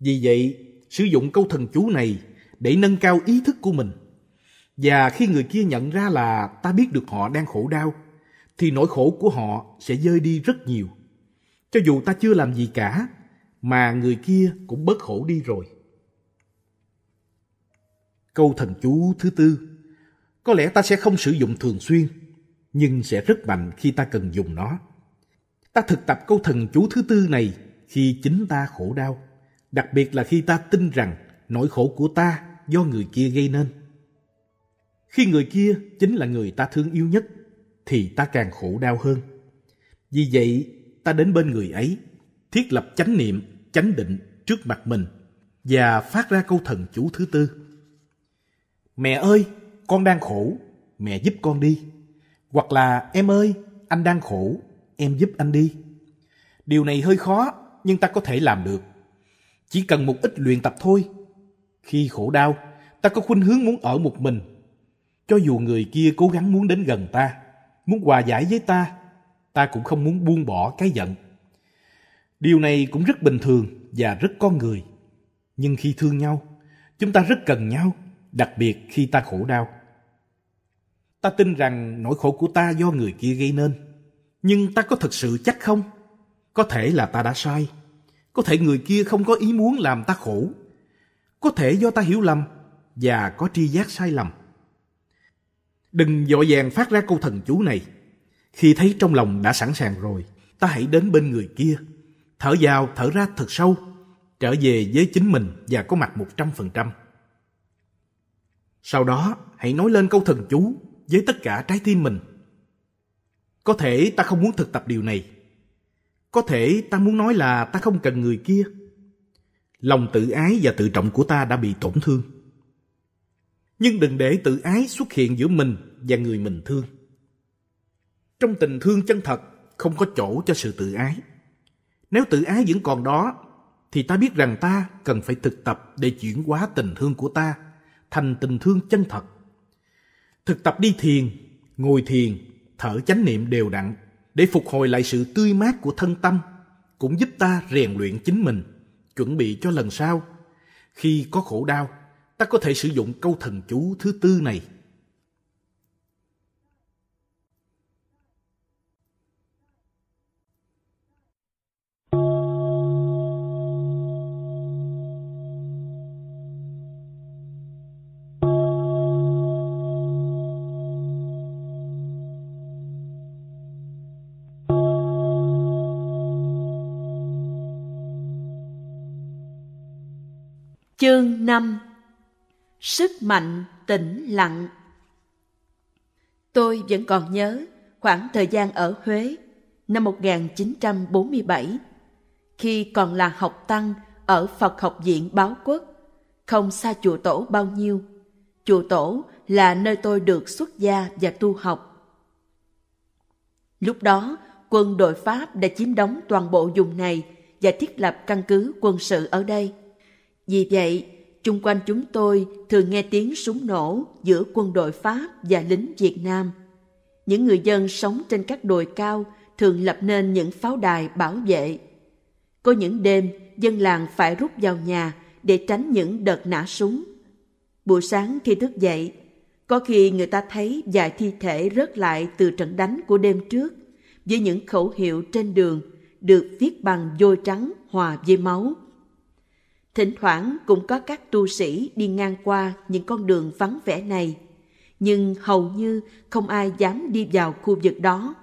Vì vậy, sử dụng câu thần chú này để nâng cao ý thức của mình. Và khi người kia nhận ra là ta biết được họ đang khổ đau, thì nỗi khổ của họ sẽ rơi đi rất nhiều. Cho dù ta chưa làm gì cả, mà người kia cũng bớt khổ đi rồi. Câu thần chú thứ tư có lẽ ta sẽ không sử dụng thường xuyên, nhưng sẽ rất mạnh khi ta cần dùng nó. Ta thực tập câu thần chú thứ tư này khi chính ta khổ đau, đặc biệt là khi ta tin rằng nỗi khổ của ta do người kia gây nên. Khi người kia chính là người ta thương yêu nhất, thì ta càng khổ đau hơn. Vì vậy, ta đến bên người ấy, thiết lập chánh niệm, chánh định trước mặt mình và phát ra câu thần chú thứ tư. Mẹ ơi, con đang khổ, mẹ giúp con đi. Hoặc là em ơi, anh đang khổ, em giúp anh đi. Điều này hơi khó, nhưng ta có thể làm được. Chỉ cần một ít luyện tập thôi. Khi khổ đau, ta có khuynh hướng muốn ở một mình. Cho dù người kia cố gắng muốn đến gần ta, muốn hòa giải với ta, ta cũng không muốn buông bỏ cái giận. Điều này cũng rất bình thường và rất con người. Nhưng khi thương nhau, chúng ta rất cần nhau, đặc biệt khi ta khổ đau. Ta tin rằng nỗi khổ của ta do người kia gây nên nhưng ta có thật sự chắc không? Có thể là ta đã sai. Có thể người kia không có ý muốn làm ta khổ. Có thể do ta hiểu lầm và có tri giác sai lầm. Đừng dội vàng phát ra câu thần chú này. Khi thấy trong lòng đã sẵn sàng rồi, ta hãy đến bên người kia. Thở vào, thở ra thật sâu. Trở về với chính mình và có mặt một trăm phần trăm. Sau đó, hãy nói lên câu thần chú với tất cả trái tim mình có thể ta không muốn thực tập điều này. Có thể ta muốn nói là ta không cần người kia. Lòng tự ái và tự trọng của ta đã bị tổn thương. Nhưng đừng để tự ái xuất hiện giữa mình và người mình thương. Trong tình thương chân thật không có chỗ cho sự tự ái. Nếu tự ái vẫn còn đó, thì ta biết rằng ta cần phải thực tập để chuyển hóa tình thương của ta thành tình thương chân thật. Thực tập đi thiền, ngồi thiền, thở chánh niệm đều đặn để phục hồi lại sự tươi mát của thân tâm, cũng giúp ta rèn luyện chính mình, chuẩn bị cho lần sau. Khi có khổ đau, ta có thể sử dụng câu thần chú thứ tư này. Chương 5 Sức mạnh tĩnh lặng Tôi vẫn còn nhớ khoảng thời gian ở Huế năm 1947 khi còn là học tăng ở Phật học viện Báo Quốc, không xa chùa tổ bao nhiêu. Chùa tổ là nơi tôi được xuất gia và tu học. Lúc đó, quân đội Pháp đã chiếm đóng toàn bộ vùng này và thiết lập căn cứ quân sự ở đây. Vì vậy, chung quanh chúng tôi thường nghe tiếng súng nổ giữa quân đội Pháp và lính Việt Nam. Những người dân sống trên các đồi cao thường lập nên những pháo đài bảo vệ. Có những đêm, dân làng phải rút vào nhà để tránh những đợt nã súng. Buổi sáng khi thức dậy, có khi người ta thấy vài thi thể rớt lại từ trận đánh của đêm trước với những khẩu hiệu trên đường được viết bằng vôi trắng hòa với máu. Thỉnh thoảng cũng có các tu sĩ đi ngang qua những con đường vắng vẻ này, nhưng hầu như không ai dám đi vào khu vực đó.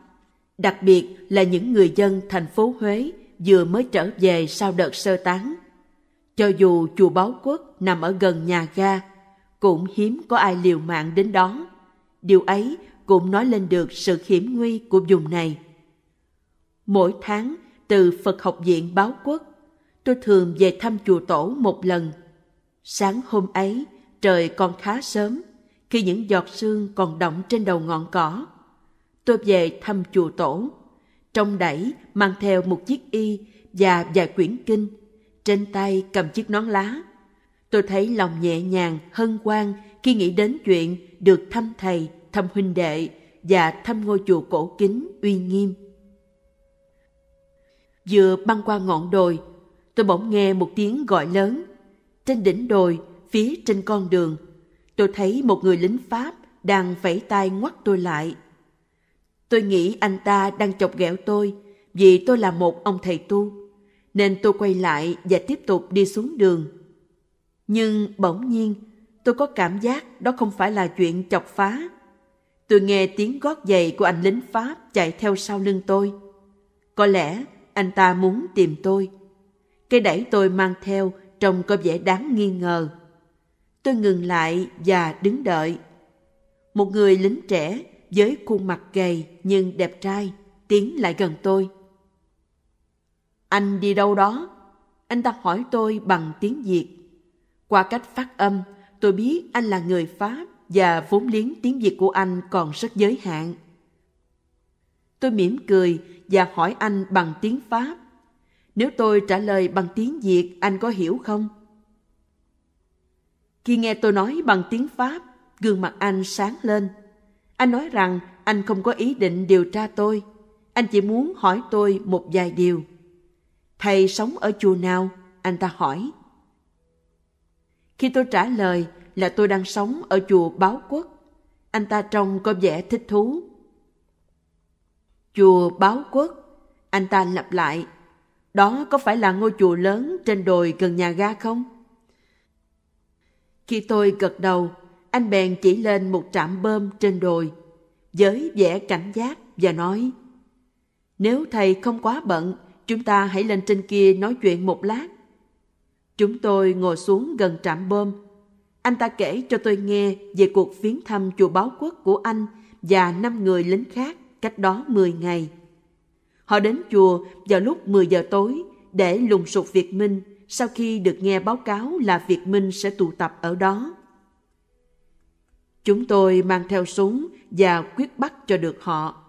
Đặc biệt là những người dân thành phố Huế vừa mới trở về sau đợt sơ tán. Cho dù chùa Báo Quốc nằm ở gần nhà ga, cũng hiếm có ai liều mạng đến đó. Điều ấy cũng nói lên được sự hiểm nguy của vùng này. Mỗi tháng, từ Phật học viện Báo Quốc tôi thường về thăm chùa tổ một lần. Sáng hôm ấy, trời còn khá sớm, khi những giọt sương còn động trên đầu ngọn cỏ. Tôi về thăm chùa tổ, trong đẩy mang theo một chiếc y và vài quyển kinh, trên tay cầm chiếc nón lá. Tôi thấy lòng nhẹ nhàng, hân hoan khi nghĩ đến chuyện được thăm thầy, thăm huynh đệ và thăm ngôi chùa cổ kính uy nghiêm. Vừa băng qua ngọn đồi, tôi bỗng nghe một tiếng gọi lớn. Trên đỉnh đồi, phía trên con đường, tôi thấy một người lính Pháp đang vẫy tay ngoắt tôi lại. Tôi nghĩ anh ta đang chọc ghẹo tôi vì tôi là một ông thầy tu, nên tôi quay lại và tiếp tục đi xuống đường. Nhưng bỗng nhiên, tôi có cảm giác đó không phải là chuyện chọc phá. Tôi nghe tiếng gót giày của anh lính Pháp chạy theo sau lưng tôi. Có lẽ anh ta muốn tìm tôi. Cây đẩy tôi mang theo trông có vẻ đáng nghi ngờ. Tôi ngừng lại và đứng đợi. Một người lính trẻ với khuôn mặt gầy nhưng đẹp trai tiến lại gần tôi. Anh đi đâu đó? Anh ta hỏi tôi bằng tiếng Việt. Qua cách phát âm, tôi biết anh là người Pháp và vốn liếng tiếng Việt của anh còn rất giới hạn. Tôi mỉm cười và hỏi anh bằng tiếng Pháp. Nếu tôi trả lời bằng tiếng Việt, anh có hiểu không? Khi nghe tôi nói bằng tiếng Pháp, gương mặt anh sáng lên. Anh nói rằng anh không có ý định điều tra tôi. Anh chỉ muốn hỏi tôi một vài điều. Thầy sống ở chùa nào? Anh ta hỏi. Khi tôi trả lời là tôi đang sống ở chùa Báo Quốc, anh ta trông có vẻ thích thú. Chùa Báo Quốc, anh ta lặp lại đó có phải là ngôi chùa lớn trên đồi gần nhà ga không? Khi tôi gật đầu, anh bèn chỉ lên một trạm bơm trên đồi, với vẻ cảnh giác và nói Nếu thầy không quá bận, chúng ta hãy lên trên kia nói chuyện một lát. Chúng tôi ngồi xuống gần trạm bơm. Anh ta kể cho tôi nghe về cuộc viếng thăm chùa báo quốc của anh và năm người lính khác cách đó 10 ngày. Họ đến chùa vào lúc 10 giờ tối để lùng sục Việt Minh sau khi được nghe báo cáo là Việt Minh sẽ tụ tập ở đó. Chúng tôi mang theo súng và quyết bắt cho được họ.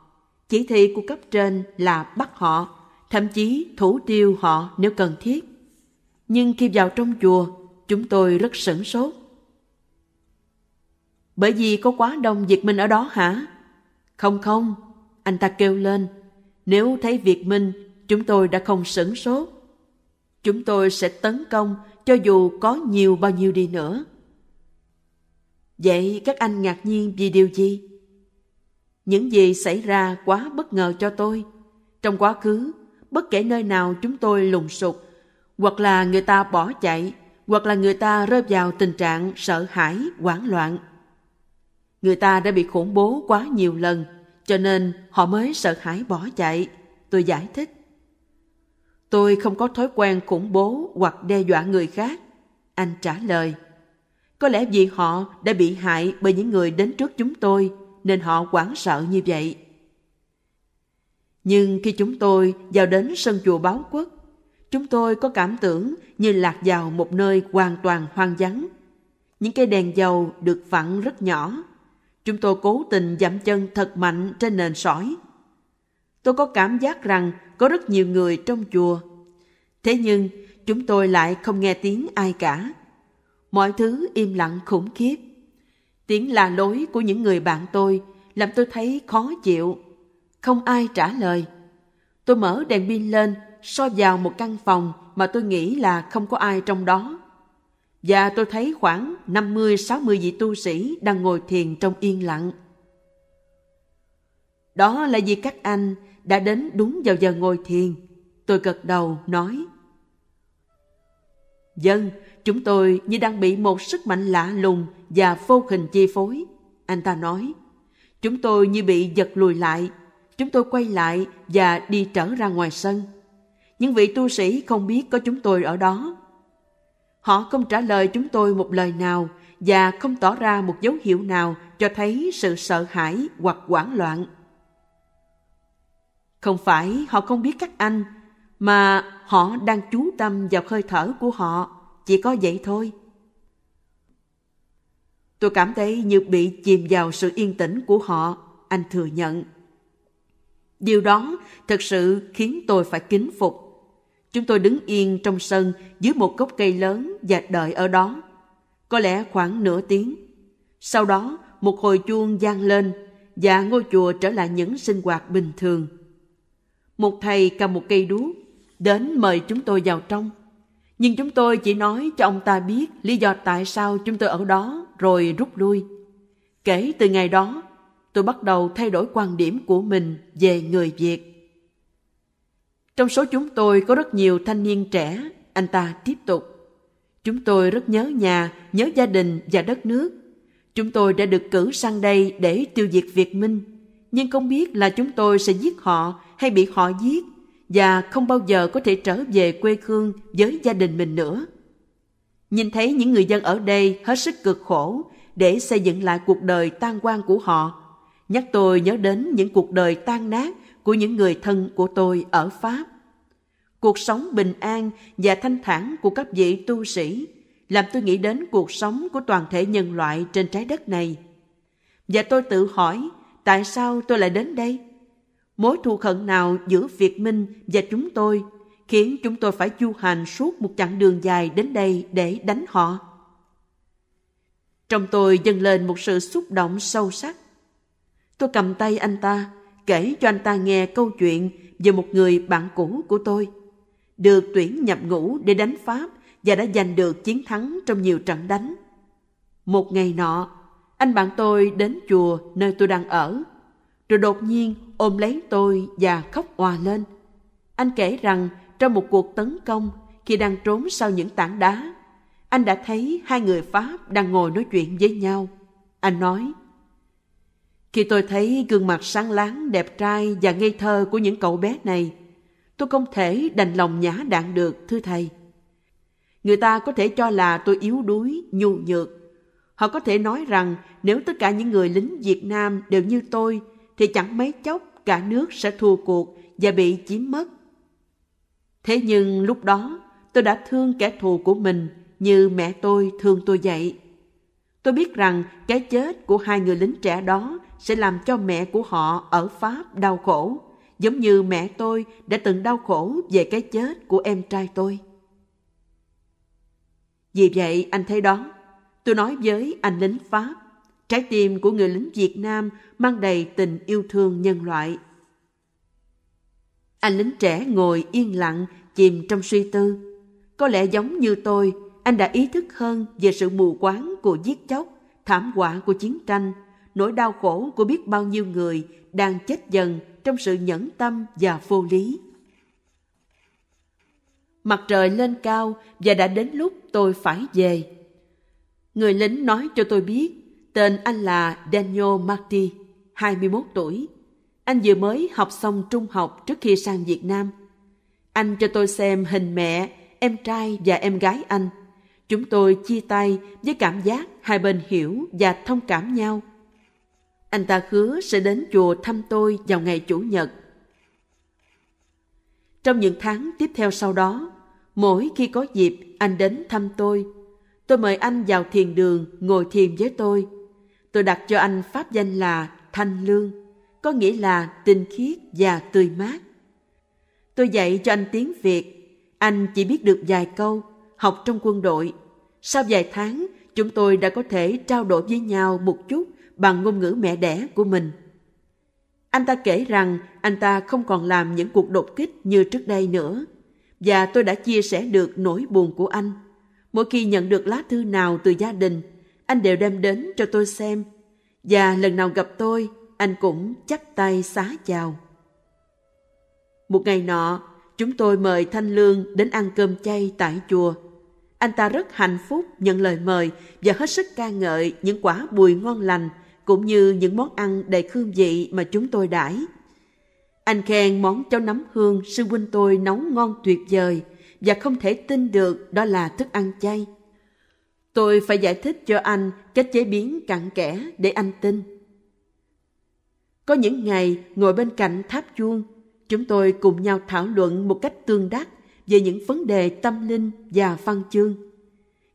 Chỉ thị của cấp trên là bắt họ, thậm chí thủ tiêu họ nếu cần thiết. Nhưng khi vào trong chùa, chúng tôi rất sửng sốt. Bởi vì có quá đông Việt Minh ở đó hả? Không không, anh ta kêu lên. Nếu thấy Việt Minh, chúng tôi đã không sửng sốt. Chúng tôi sẽ tấn công cho dù có nhiều bao nhiêu đi nữa. Vậy các anh ngạc nhiên vì điều gì? Những gì xảy ra quá bất ngờ cho tôi. Trong quá khứ, bất kể nơi nào chúng tôi lùng sục, hoặc là người ta bỏ chạy, hoặc là người ta rơi vào tình trạng sợ hãi, hoảng loạn. Người ta đã bị khủng bố quá nhiều lần, cho nên họ mới sợ hãi bỏ chạy. Tôi giải thích. Tôi không có thói quen khủng bố hoặc đe dọa người khác. Anh trả lời. Có lẽ vì họ đã bị hại bởi những người đến trước chúng tôi, nên họ hoảng sợ như vậy. Nhưng khi chúng tôi vào đến sân chùa Báo Quốc, chúng tôi có cảm tưởng như lạc vào một nơi hoàn toàn hoang vắng. Những cây đèn dầu được vặn rất nhỏ. Chúng tôi cố tình dậm chân thật mạnh trên nền sỏi. Tôi có cảm giác rằng có rất nhiều người trong chùa. Thế nhưng, chúng tôi lại không nghe tiếng ai cả. Mọi thứ im lặng khủng khiếp. Tiếng là lối của những người bạn tôi làm tôi thấy khó chịu. Không ai trả lời. Tôi mở đèn pin lên, so vào một căn phòng mà tôi nghĩ là không có ai trong đó. Và tôi thấy khoảng 50-60 vị tu sĩ đang ngồi thiền trong yên lặng. Đó là vì các anh đã đến đúng vào giờ ngồi thiền. Tôi gật đầu nói. Dân, chúng tôi như đang bị một sức mạnh lạ lùng và vô hình chi phối. Anh ta nói. Chúng tôi như bị giật lùi lại. Chúng tôi quay lại và đi trở ra ngoài sân. Những vị tu sĩ không biết có chúng tôi ở đó. Họ không trả lời chúng tôi một lời nào và không tỏ ra một dấu hiệu nào cho thấy sự sợ hãi hoặc hoảng loạn. Không phải họ không biết các anh, mà họ đang chú tâm vào hơi thở của họ, chỉ có vậy thôi. Tôi cảm thấy như bị chìm vào sự yên tĩnh của họ, anh thừa nhận. Điều đó thật sự khiến tôi phải kính phục. Chúng tôi đứng yên trong sân dưới một gốc cây lớn và đợi ở đó. Có lẽ khoảng nửa tiếng. Sau đó, một hồi chuông vang lên và ngôi chùa trở lại những sinh hoạt bình thường. Một thầy cầm một cây đuốc đến mời chúng tôi vào trong. Nhưng chúng tôi chỉ nói cho ông ta biết lý do tại sao chúng tôi ở đó rồi rút lui. Kể từ ngày đó, tôi bắt đầu thay đổi quan điểm của mình về người Việt. Trong số chúng tôi có rất nhiều thanh niên trẻ, anh ta tiếp tục. Chúng tôi rất nhớ nhà, nhớ gia đình và đất nước. Chúng tôi đã được cử sang đây để tiêu diệt Việt Minh, nhưng không biết là chúng tôi sẽ giết họ hay bị họ giết và không bao giờ có thể trở về quê hương với gia đình mình nữa. Nhìn thấy những người dân ở đây hết sức cực khổ để xây dựng lại cuộc đời tan quan của họ, nhắc tôi nhớ đến những cuộc đời tan nát của những người thân của tôi ở Pháp. Cuộc sống bình an và thanh thản của các vị tu sĩ làm tôi nghĩ đến cuộc sống của toàn thể nhân loại trên trái đất này. Và tôi tự hỏi tại sao tôi lại đến đây? Mối thù hận nào giữa Việt Minh và chúng tôi khiến chúng tôi phải du hành suốt một chặng đường dài đến đây để đánh họ? Trong tôi dâng lên một sự xúc động sâu sắc. Tôi cầm tay anh ta, kể cho anh ta nghe câu chuyện về một người bạn cũ của tôi, được tuyển nhập ngũ để đánh Pháp và đã giành được chiến thắng trong nhiều trận đánh. Một ngày nọ, anh bạn tôi đến chùa nơi tôi đang ở, rồi đột nhiên ôm lấy tôi và khóc òa lên. Anh kể rằng trong một cuộc tấn công, khi đang trốn sau những tảng đá, anh đã thấy hai người Pháp đang ngồi nói chuyện với nhau. Anh nói, khi tôi thấy gương mặt sáng láng, đẹp trai và ngây thơ của những cậu bé này, tôi không thể đành lòng nhã đạn được, thưa thầy. Người ta có thể cho là tôi yếu đuối, nhu nhược. Họ có thể nói rằng nếu tất cả những người lính Việt Nam đều như tôi, thì chẳng mấy chốc cả nước sẽ thua cuộc và bị chiếm mất. Thế nhưng lúc đó, tôi đã thương kẻ thù của mình như mẹ tôi thương tôi vậy. Tôi biết rằng cái chết của hai người lính trẻ đó sẽ làm cho mẹ của họ ở Pháp đau khổ, giống như mẹ tôi đã từng đau khổ về cái chết của em trai tôi. Vì vậy anh thấy đó, tôi nói với anh lính Pháp, trái tim của người lính Việt Nam mang đầy tình yêu thương nhân loại. Anh lính trẻ ngồi yên lặng, chìm trong suy tư. Có lẽ giống như tôi, anh đã ý thức hơn về sự mù quáng của giết chóc, thảm họa của chiến tranh, nỗi đau khổ của biết bao nhiêu người đang chết dần trong sự nhẫn tâm và vô lý. Mặt trời lên cao và đã đến lúc tôi phải về. Người lính nói cho tôi biết tên anh là Daniel Marty, 21 tuổi. Anh vừa mới học xong trung học trước khi sang Việt Nam. Anh cho tôi xem hình mẹ, em trai và em gái anh. Chúng tôi chia tay với cảm giác hai bên hiểu và thông cảm nhau. Anh ta hứa sẽ đến chùa thăm tôi vào ngày Chủ nhật. Trong những tháng tiếp theo sau đó, mỗi khi có dịp anh đến thăm tôi, tôi mời anh vào thiền đường ngồi thiền với tôi. Tôi đặt cho anh pháp danh là Thanh Lương, có nghĩa là tinh khiết và tươi mát. Tôi dạy cho anh tiếng Việt, anh chỉ biết được vài câu, học trong quân đội. Sau vài tháng, chúng tôi đã có thể trao đổi với nhau một chút bằng ngôn ngữ mẹ đẻ của mình. Anh ta kể rằng anh ta không còn làm những cuộc đột kích như trước đây nữa. Và tôi đã chia sẻ được nỗi buồn của anh. Mỗi khi nhận được lá thư nào từ gia đình, anh đều đem đến cho tôi xem. Và lần nào gặp tôi, anh cũng chắp tay xá chào. Một ngày nọ, chúng tôi mời Thanh Lương đến ăn cơm chay tại chùa. Anh ta rất hạnh phúc nhận lời mời và hết sức ca ngợi những quả bùi ngon lành cũng như những món ăn đầy hương vị mà chúng tôi đãi. Anh khen món cháo nấm hương sư huynh tôi nấu ngon tuyệt vời và không thể tin được đó là thức ăn chay. Tôi phải giải thích cho anh cách chế biến cặn kẽ để anh tin. Có những ngày ngồi bên cạnh tháp chuông, chúng tôi cùng nhau thảo luận một cách tương đắc về những vấn đề tâm linh và văn chương.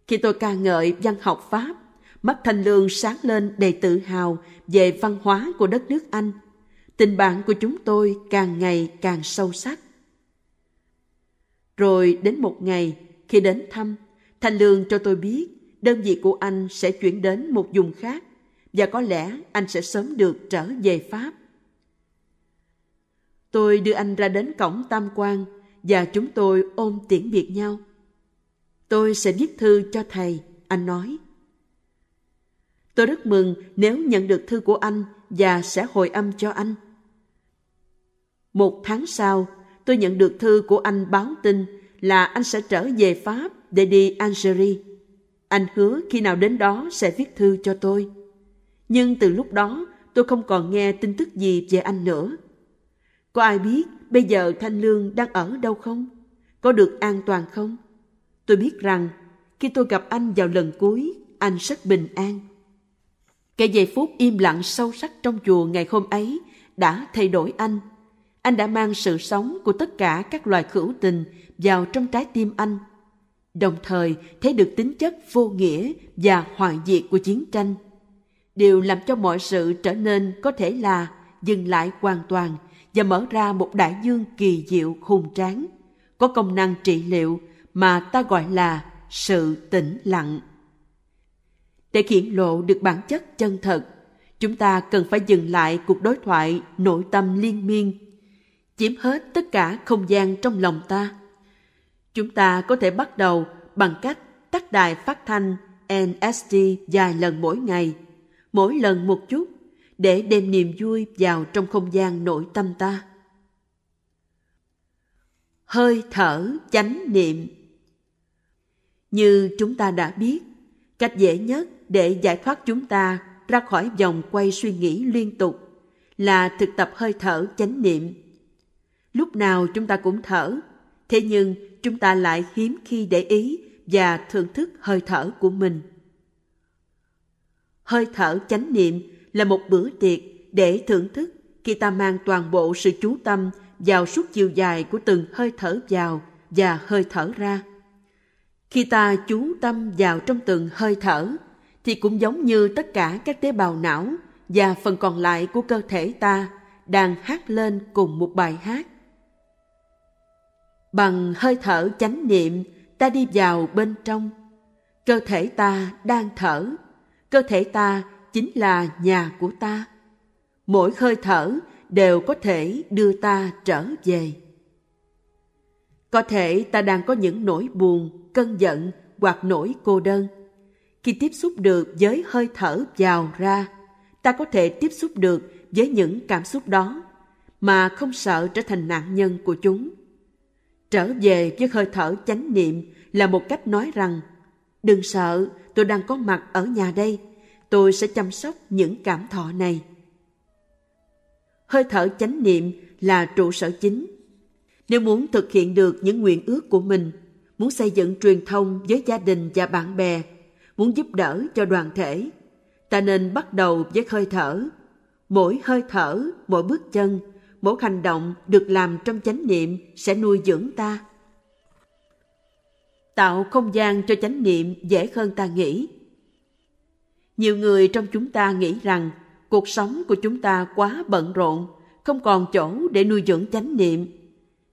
Khi tôi ca ngợi văn học Pháp, mắt Thanh Lương sáng lên đầy tự hào về văn hóa của đất nước Anh. Tình bạn của chúng tôi càng ngày càng sâu sắc. Rồi đến một ngày, khi đến thăm, Thanh Lương cho tôi biết đơn vị của anh sẽ chuyển đến một vùng khác và có lẽ anh sẽ sớm được trở về Pháp. Tôi đưa anh ra đến cổng Tam Quan và chúng tôi ôm tiễn biệt nhau. Tôi sẽ viết thư cho thầy, anh nói. Tôi rất mừng nếu nhận được thư của anh và sẽ hồi âm cho anh. Một tháng sau, tôi nhận được thư của anh báo tin là anh sẽ trở về Pháp để đi Algeria. Anh hứa khi nào đến đó sẽ viết thư cho tôi. Nhưng từ lúc đó, tôi không còn nghe tin tức gì về anh nữa. Có ai biết bây giờ Thanh Lương đang ở đâu không? Có được an toàn không? Tôi biết rằng khi tôi gặp anh vào lần cuối, anh rất bình an. Cái giây phút im lặng sâu sắc trong chùa ngày hôm ấy đã thay đổi anh. Anh đã mang sự sống của tất cả các loài hữu tình vào trong trái tim anh. Đồng thời thấy được tính chất vô nghĩa và hoại diệt của chiến tranh. Điều làm cho mọi sự trở nên có thể là dừng lại hoàn toàn và mở ra một đại dương kỳ diệu hùng tráng, có công năng trị liệu mà ta gọi là sự tĩnh lặng. Để hiển lộ được bản chất chân thật, chúng ta cần phải dừng lại cuộc đối thoại nội tâm liên miên, chiếm hết tất cả không gian trong lòng ta. Chúng ta có thể bắt đầu bằng cách tắt đài phát thanh NST vài lần mỗi ngày, mỗi lần một chút, để đem niềm vui vào trong không gian nội tâm ta. Hơi thở chánh niệm Như chúng ta đã biết, cách dễ nhất để giải thoát chúng ta ra khỏi vòng quay suy nghĩ liên tục là thực tập hơi thở chánh niệm. Lúc nào chúng ta cũng thở, thế nhưng chúng ta lại hiếm khi để ý và thưởng thức hơi thở của mình. Hơi thở chánh niệm là một bữa tiệc để thưởng thức khi ta mang toàn bộ sự chú tâm vào suốt chiều dài của từng hơi thở vào và hơi thở ra. Khi ta chú tâm vào trong từng hơi thở, thì cũng giống như tất cả các tế bào não và phần còn lại của cơ thể ta đang hát lên cùng một bài hát. Bằng hơi thở chánh niệm, ta đi vào bên trong. Cơ thể ta đang thở. Cơ thể ta chính là nhà của ta. Mỗi hơi thở đều có thể đưa ta trở về. Có thể ta đang có những nỗi buồn, cơn giận hoặc nỗi cô đơn. Khi tiếp xúc được với hơi thở vào ra, ta có thể tiếp xúc được với những cảm xúc đó mà không sợ trở thành nạn nhân của chúng. Trở về với hơi thở chánh niệm là một cách nói rằng đừng sợ, tôi đang có mặt ở nhà đây, tôi sẽ chăm sóc những cảm thọ này. Hơi thở chánh niệm là trụ sở chính. Nếu muốn thực hiện được những nguyện ước của mình, muốn xây dựng truyền thông với gia đình và bạn bè, muốn giúp đỡ cho đoàn thể, ta nên bắt đầu với hơi thở. Mỗi hơi thở, mỗi bước chân, mỗi hành động được làm trong chánh niệm sẽ nuôi dưỡng ta. Tạo không gian cho chánh niệm dễ hơn ta nghĩ. Nhiều người trong chúng ta nghĩ rằng cuộc sống của chúng ta quá bận rộn, không còn chỗ để nuôi dưỡng chánh niệm.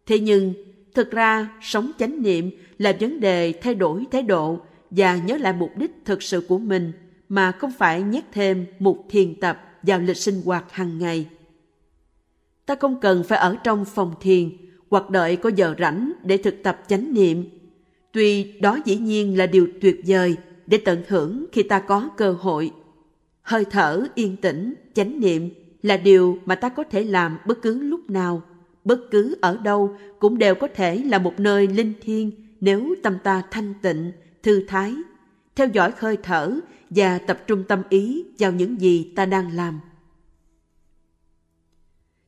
Thế nhưng, thực ra sống chánh niệm là vấn đề thay đổi thái độ và nhớ lại mục đích thực sự của mình mà không phải nhét thêm một thiền tập vào lịch sinh hoạt hàng ngày. Ta không cần phải ở trong phòng thiền hoặc đợi có giờ rảnh để thực tập chánh niệm. Tuy đó dĩ nhiên là điều tuyệt vời để tận hưởng khi ta có cơ hội. Hơi thở yên tĩnh, chánh niệm là điều mà ta có thể làm bất cứ lúc nào, bất cứ ở đâu cũng đều có thể là một nơi linh thiêng nếu tâm ta thanh tịnh, thư thái, theo dõi hơi thở và tập trung tâm ý vào những gì ta đang làm.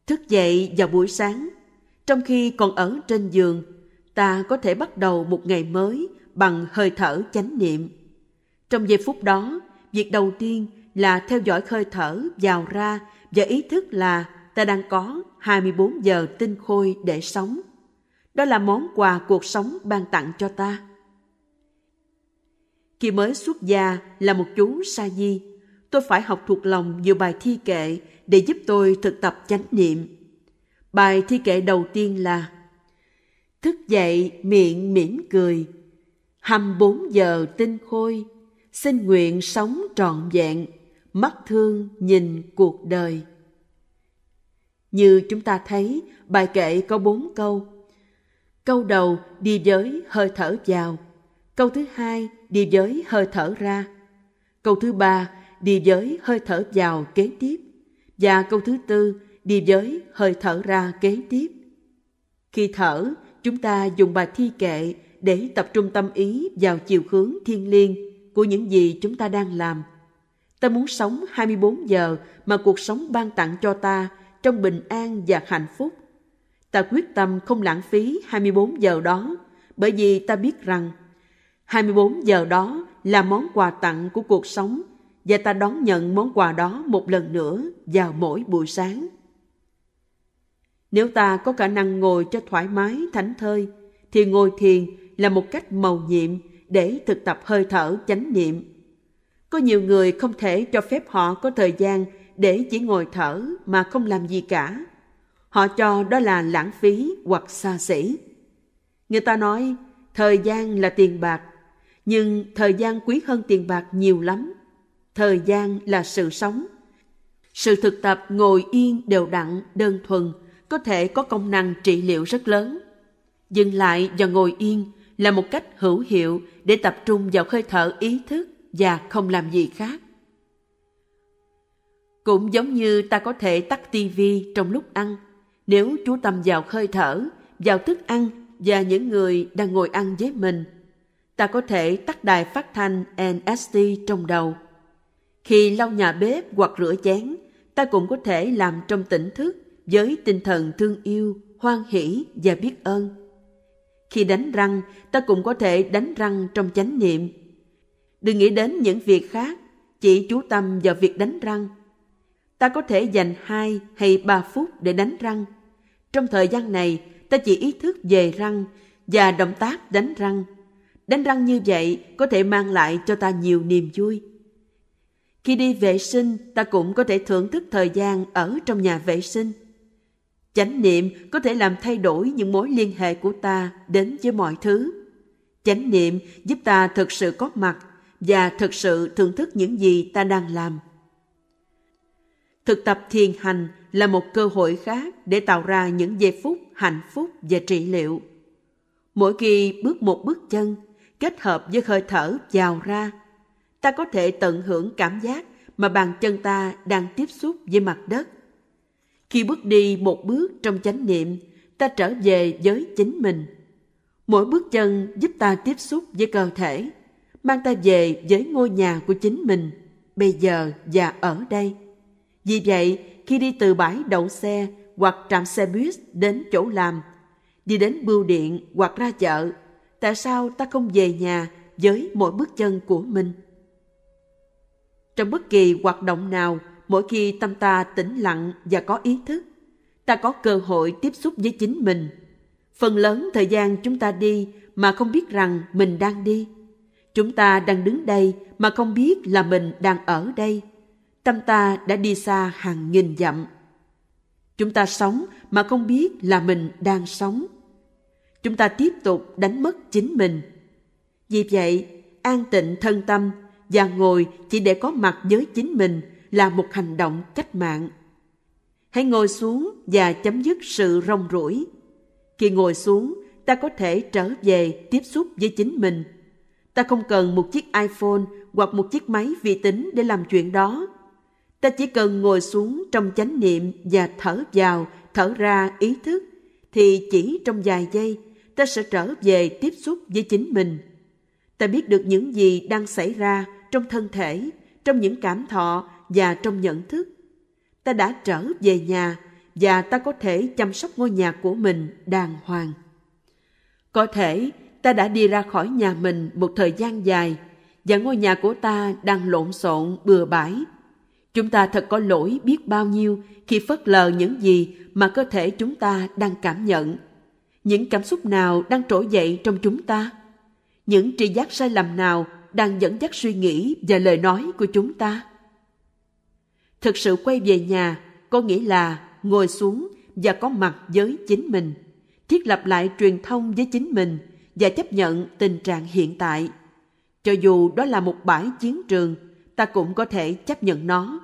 Thức dậy vào buổi sáng, trong khi còn ở trên giường, ta có thể bắt đầu một ngày mới bằng hơi thở chánh niệm. Trong giây phút đó, việc đầu tiên là theo dõi hơi thở vào ra và ý thức là ta đang có 24 giờ tinh khôi để sống. Đó là món quà cuộc sống ban tặng cho ta. Khi mới xuất gia là một chú sa di, tôi phải học thuộc lòng nhiều bài thi kệ để giúp tôi thực tập chánh niệm. Bài thi kệ đầu tiên là Thức dậy miệng mỉm cười, hầm bốn giờ tinh khôi, xin nguyện sống trọn vẹn, mắt thương nhìn cuộc đời. Như chúng ta thấy, bài kệ có bốn câu. Câu đầu đi với hơi thở vào, câu thứ hai đi với hơi thở ra, câu thứ ba đi với hơi thở vào kế tiếp, và câu thứ tư đi với hơi thở ra kế tiếp. Khi thở, chúng ta dùng bài thi kệ để tập trung tâm ý vào chiều hướng thiên liêng của những gì chúng ta đang làm. Ta muốn sống 24 giờ mà cuộc sống ban tặng cho ta trong bình an và hạnh phúc. Ta quyết tâm không lãng phí 24 giờ đó bởi vì ta biết rằng 24 giờ đó là món quà tặng của cuộc sống và ta đón nhận món quà đó một lần nữa vào mỗi buổi sáng. Nếu ta có khả năng ngồi cho thoải mái, thảnh thơi, thì ngồi thiền là một cách màu nhiệm để thực tập hơi thở chánh niệm. Có nhiều người không thể cho phép họ có thời gian để chỉ ngồi thở mà không làm gì cả. Họ cho đó là lãng phí hoặc xa xỉ. Người ta nói thời gian là tiền bạc, nhưng thời gian quý hơn tiền bạc nhiều lắm. Thời gian là sự sống. Sự thực tập ngồi yên đều đặn, đơn thuần có thể có công năng trị liệu rất lớn. Dừng lại và ngồi yên là một cách hữu hiệu để tập trung vào hơi thở ý thức và không làm gì khác. Cũng giống như ta có thể tắt tivi trong lúc ăn, nếu chú tâm vào hơi thở, vào thức ăn và những người đang ngồi ăn với mình. Ta có thể tắt đài phát thanh NST trong đầu. Khi lau nhà bếp hoặc rửa chén, ta cũng có thể làm trong tỉnh thức với tinh thần thương yêu, hoan hỷ và biết ơn. Khi đánh răng, ta cũng có thể đánh răng trong chánh niệm. Đừng nghĩ đến những việc khác, chỉ chú tâm vào việc đánh răng. Ta có thể dành 2 hay 3 phút để đánh răng. Trong thời gian này, ta chỉ ý thức về răng và động tác đánh răng. Đánh răng như vậy có thể mang lại cho ta nhiều niềm vui. Khi đi vệ sinh, ta cũng có thể thưởng thức thời gian ở trong nhà vệ sinh. Chánh niệm có thể làm thay đổi những mối liên hệ của ta đến với mọi thứ. Chánh niệm giúp ta thực sự có mặt và thực sự thưởng thức những gì ta đang làm. Thực tập thiền hành là một cơ hội khác để tạo ra những giây phút hạnh phúc và trị liệu. Mỗi khi bước một bước chân, kết hợp với hơi thở vào ra, ta có thể tận hưởng cảm giác mà bàn chân ta đang tiếp xúc với mặt đất. Khi bước đi một bước trong chánh niệm, ta trở về với chính mình. Mỗi bước chân giúp ta tiếp xúc với cơ thể, mang ta về với ngôi nhà của chính mình, bây giờ và ở đây. Vì vậy, khi đi từ bãi đậu xe hoặc trạm xe buýt đến chỗ làm, đi đến bưu điện hoặc ra chợ, tại sao ta không về nhà với mỗi bước chân của mình? Trong bất kỳ hoạt động nào, mỗi khi tâm ta tĩnh lặng và có ý thức, ta có cơ hội tiếp xúc với chính mình. Phần lớn thời gian chúng ta đi mà không biết rằng mình đang đi. Chúng ta đang đứng đây mà không biết là mình đang ở đây. Tâm ta đã đi xa hàng nghìn dặm. Chúng ta sống mà không biết là mình đang sống. Chúng ta tiếp tục đánh mất chính mình. Vì vậy, an tịnh thân tâm và ngồi chỉ để có mặt với chính mình là một hành động cách mạng. Hãy ngồi xuống và chấm dứt sự rong ruổi. Khi ngồi xuống, ta có thể trở về tiếp xúc với chính mình. Ta không cần một chiếc iPhone hoặc một chiếc máy vi tính để làm chuyện đó. Ta chỉ cần ngồi xuống trong chánh niệm và thở vào, thở ra ý thức, thì chỉ trong vài giây ta sẽ trở về tiếp xúc với chính mình. Ta biết được những gì đang xảy ra trong thân thể, trong những cảm thọ và trong nhận thức. Ta đã trở về nhà và ta có thể chăm sóc ngôi nhà của mình đàng hoàng. Có thể ta đã đi ra khỏi nhà mình một thời gian dài và ngôi nhà của ta đang lộn xộn bừa bãi. Chúng ta thật có lỗi biết bao nhiêu khi phớt lờ những gì mà cơ thể chúng ta đang cảm nhận. Những cảm xúc nào đang trỗi dậy trong chúng ta? Những tri giác sai lầm nào đang dẫn dắt suy nghĩ và lời nói của chúng ta? Thực sự quay về nhà có nghĩa là ngồi xuống và có mặt với chính mình, thiết lập lại truyền thông với chính mình và chấp nhận tình trạng hiện tại. Cho dù đó là một bãi chiến trường, ta cũng có thể chấp nhận nó.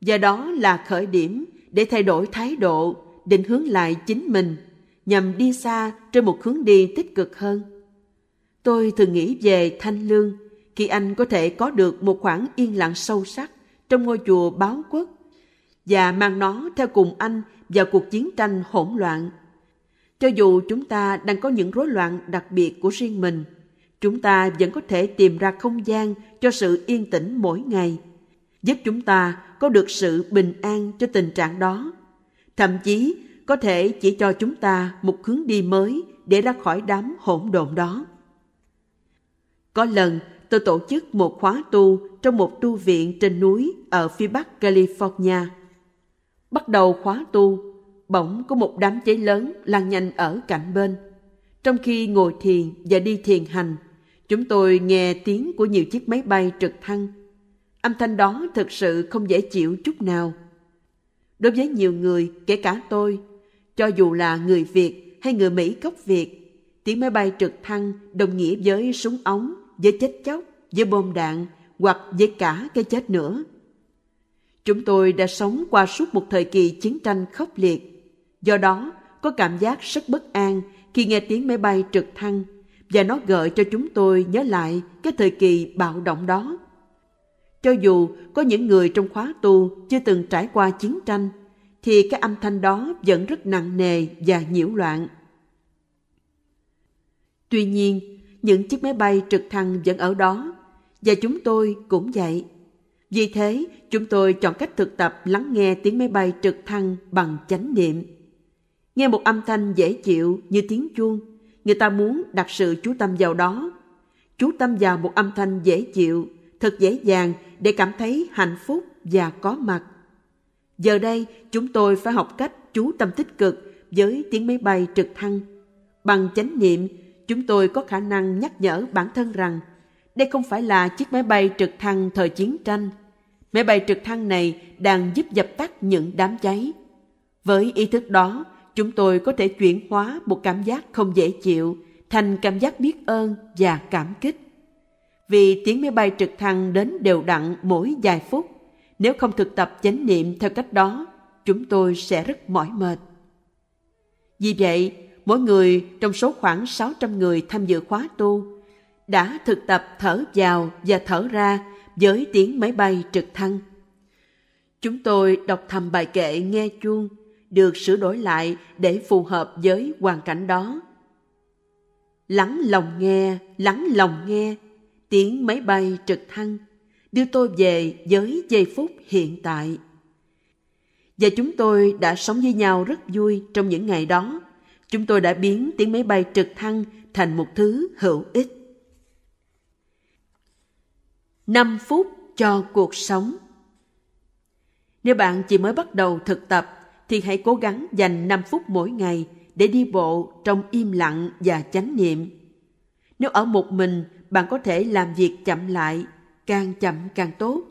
Và đó là khởi điểm để thay đổi thái độ, định hướng lại chính mình, nhằm đi xa trên một hướng đi tích cực hơn. Tôi thường nghĩ về Thanh Lương khi anh có thể có được một khoảng yên lặng sâu sắc trong ngôi chùa báo quốc và mang nó theo cùng anh vào cuộc chiến tranh hỗn loạn. Cho dù chúng ta đang có những rối loạn đặc biệt của riêng mình, chúng ta vẫn có thể tìm ra không gian cho sự yên tĩnh mỗi ngày, giúp chúng ta có được sự bình an cho tình trạng đó. Thậm chí có thể chỉ cho chúng ta một hướng đi mới để ra khỏi đám hỗn độn đó. Có lần tôi tổ chức một khóa tu trong một tu viện trên núi ở phía bắc California. Bắt đầu khóa tu, bỗng có một đám cháy lớn lan nhanh ở cạnh bên. Trong khi ngồi thiền và đi thiền hành, chúng tôi nghe tiếng của nhiều chiếc máy bay trực thăng. Âm thanh đó thực sự không dễ chịu chút nào. Đối với nhiều người, kể cả tôi, cho dù là người Việt hay người Mỹ gốc Việt, tiếng máy bay trực thăng đồng nghĩa với súng ống, với chết chóc, với bom đạn hoặc với cả cái chết nữa. Chúng tôi đã sống qua suốt một thời kỳ chiến tranh khốc liệt. Do đó, có cảm giác rất bất an khi nghe tiếng máy bay trực thăng và nó gợi cho chúng tôi nhớ lại cái thời kỳ bạo động đó. Cho dù có những người trong khóa tu chưa từng trải qua chiến tranh, thì cái âm thanh đó vẫn rất nặng nề và nhiễu loạn. Tuy nhiên, những chiếc máy bay trực thăng vẫn ở đó, và chúng tôi cũng vậy. Vì thế, chúng tôi chọn cách thực tập lắng nghe tiếng máy bay trực thăng bằng chánh niệm. Nghe một âm thanh dễ chịu như tiếng chuông, người ta muốn đặt sự chú tâm vào đó. Chú tâm vào một âm thanh dễ chịu, thật dễ dàng để cảm thấy hạnh phúc và có mặt. Giờ đây, chúng tôi phải học cách chú tâm tích cực với tiếng máy bay trực thăng. Bằng chánh niệm, chúng tôi có khả năng nhắc nhở bản thân rằng đây không phải là chiếc máy bay trực thăng thời chiến tranh. Máy bay trực thăng này đang giúp dập tắt những đám cháy. Với ý thức đó, chúng tôi có thể chuyển hóa một cảm giác không dễ chịu thành cảm giác biết ơn và cảm kích. Vì tiếng máy bay trực thăng đến đều đặn mỗi vài phút, nếu không thực tập chánh niệm theo cách đó, chúng tôi sẽ rất mỏi mệt. Vì vậy, mỗi người trong số khoảng 600 người tham dự khóa tu đã thực tập thở vào và thở ra với tiếng máy bay trực thăng. Chúng tôi đọc thầm bài kệ nghe chuông được sửa đổi lại để phù hợp với hoàn cảnh đó. Lắng lòng nghe, lắng lòng nghe, tiếng máy bay trực thăng đưa tôi về với giây phút hiện tại. Và chúng tôi đã sống với nhau rất vui trong những ngày đó. Chúng tôi đã biến tiếng máy bay trực thăng thành một thứ hữu ích. 5 phút cho cuộc sống Nếu bạn chỉ mới bắt đầu thực tập thì hãy cố gắng dành 5 phút mỗi ngày để đi bộ trong im lặng và chánh niệm. Nếu ở một mình, bạn có thể làm việc chậm lại, càng chậm càng tốt.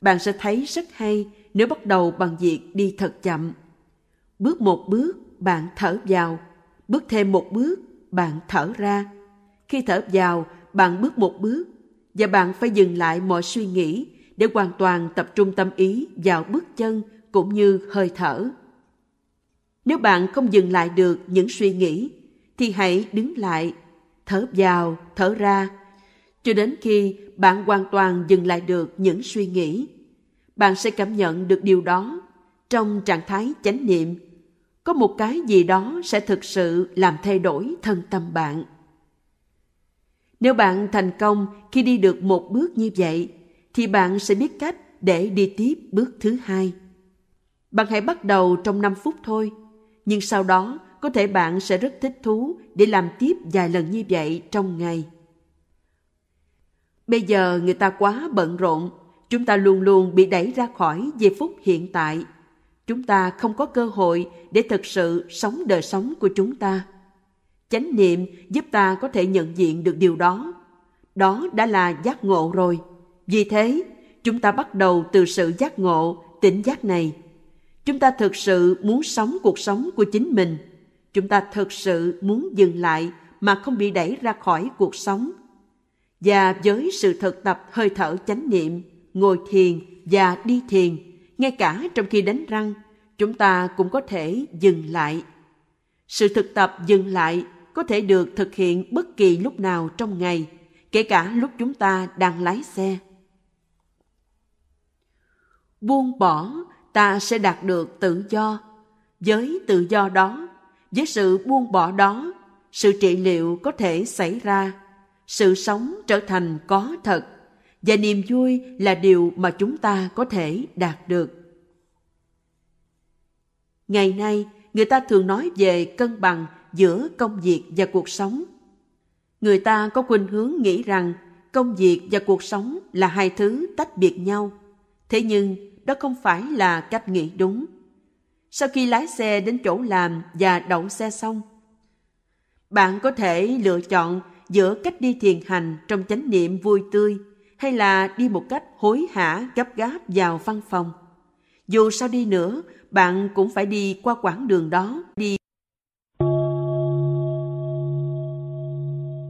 Bạn sẽ thấy rất hay nếu bắt đầu bằng việc đi thật chậm. Bước một bước, bạn thở vào. Bước thêm một bước, bạn thở ra. Khi thở vào, bạn bước một bước và bạn phải dừng lại mọi suy nghĩ để hoàn toàn tập trung tâm ý vào bước chân cũng như hơi thở. Nếu bạn không dừng lại được những suy nghĩ, thì hãy đứng lại, thở vào, thở ra, cho đến khi bạn hoàn toàn dừng lại được những suy nghĩ. Bạn sẽ cảm nhận được điều đó trong trạng thái chánh niệm. Có một cái gì đó sẽ thực sự làm thay đổi thân tâm bạn. Nếu bạn thành công khi đi được một bước như vậy, thì bạn sẽ biết cách để đi tiếp bước thứ hai. Bạn hãy bắt đầu trong 5 phút thôi, nhưng sau đó có thể bạn sẽ rất thích thú để làm tiếp vài lần như vậy trong ngày. Bây giờ người ta quá bận rộn, chúng ta luôn luôn bị đẩy ra khỏi giây phút hiện tại. Chúng ta không có cơ hội để thực sự sống đời sống của chúng ta. Chánh niệm giúp ta có thể nhận diện được điều đó. Đó đã là giác ngộ rồi. Vì thế, chúng ta bắt đầu từ sự giác ngộ, tỉnh giác này. Chúng ta thực sự muốn sống cuộc sống của chính mình. Chúng ta thực sự muốn dừng lại mà không bị đẩy ra khỏi cuộc sống. Và với sự thực tập hơi thở chánh niệm, ngồi thiền và đi thiền, ngay cả trong khi đánh răng, chúng ta cũng có thể dừng lại. Sự thực tập dừng lại có thể được thực hiện bất kỳ lúc nào trong ngày, kể cả lúc chúng ta đang lái xe. Buông bỏ, ta sẽ đạt được tự do. Với tự do đó, với sự buông bỏ đó, sự trị liệu có thể xảy ra, sự sống trở thành có thật, và niềm vui là điều mà chúng ta có thể đạt được. Ngày nay, người ta thường nói về cân bằng giữa công việc và cuộc sống. Người ta có khuynh hướng nghĩ rằng công việc và cuộc sống là hai thứ tách biệt nhau. Thế nhưng đó không phải là cách nghĩ đúng. Sau khi lái xe đến chỗ làm và đậu xe xong, bạn có thể lựa chọn giữa cách đi thiền hành trong chánh niệm vui tươi hay là đi một cách hối hả gấp gáp vào văn phòng. Dù sao đi nữa, bạn cũng phải đi qua quãng đường đó, đi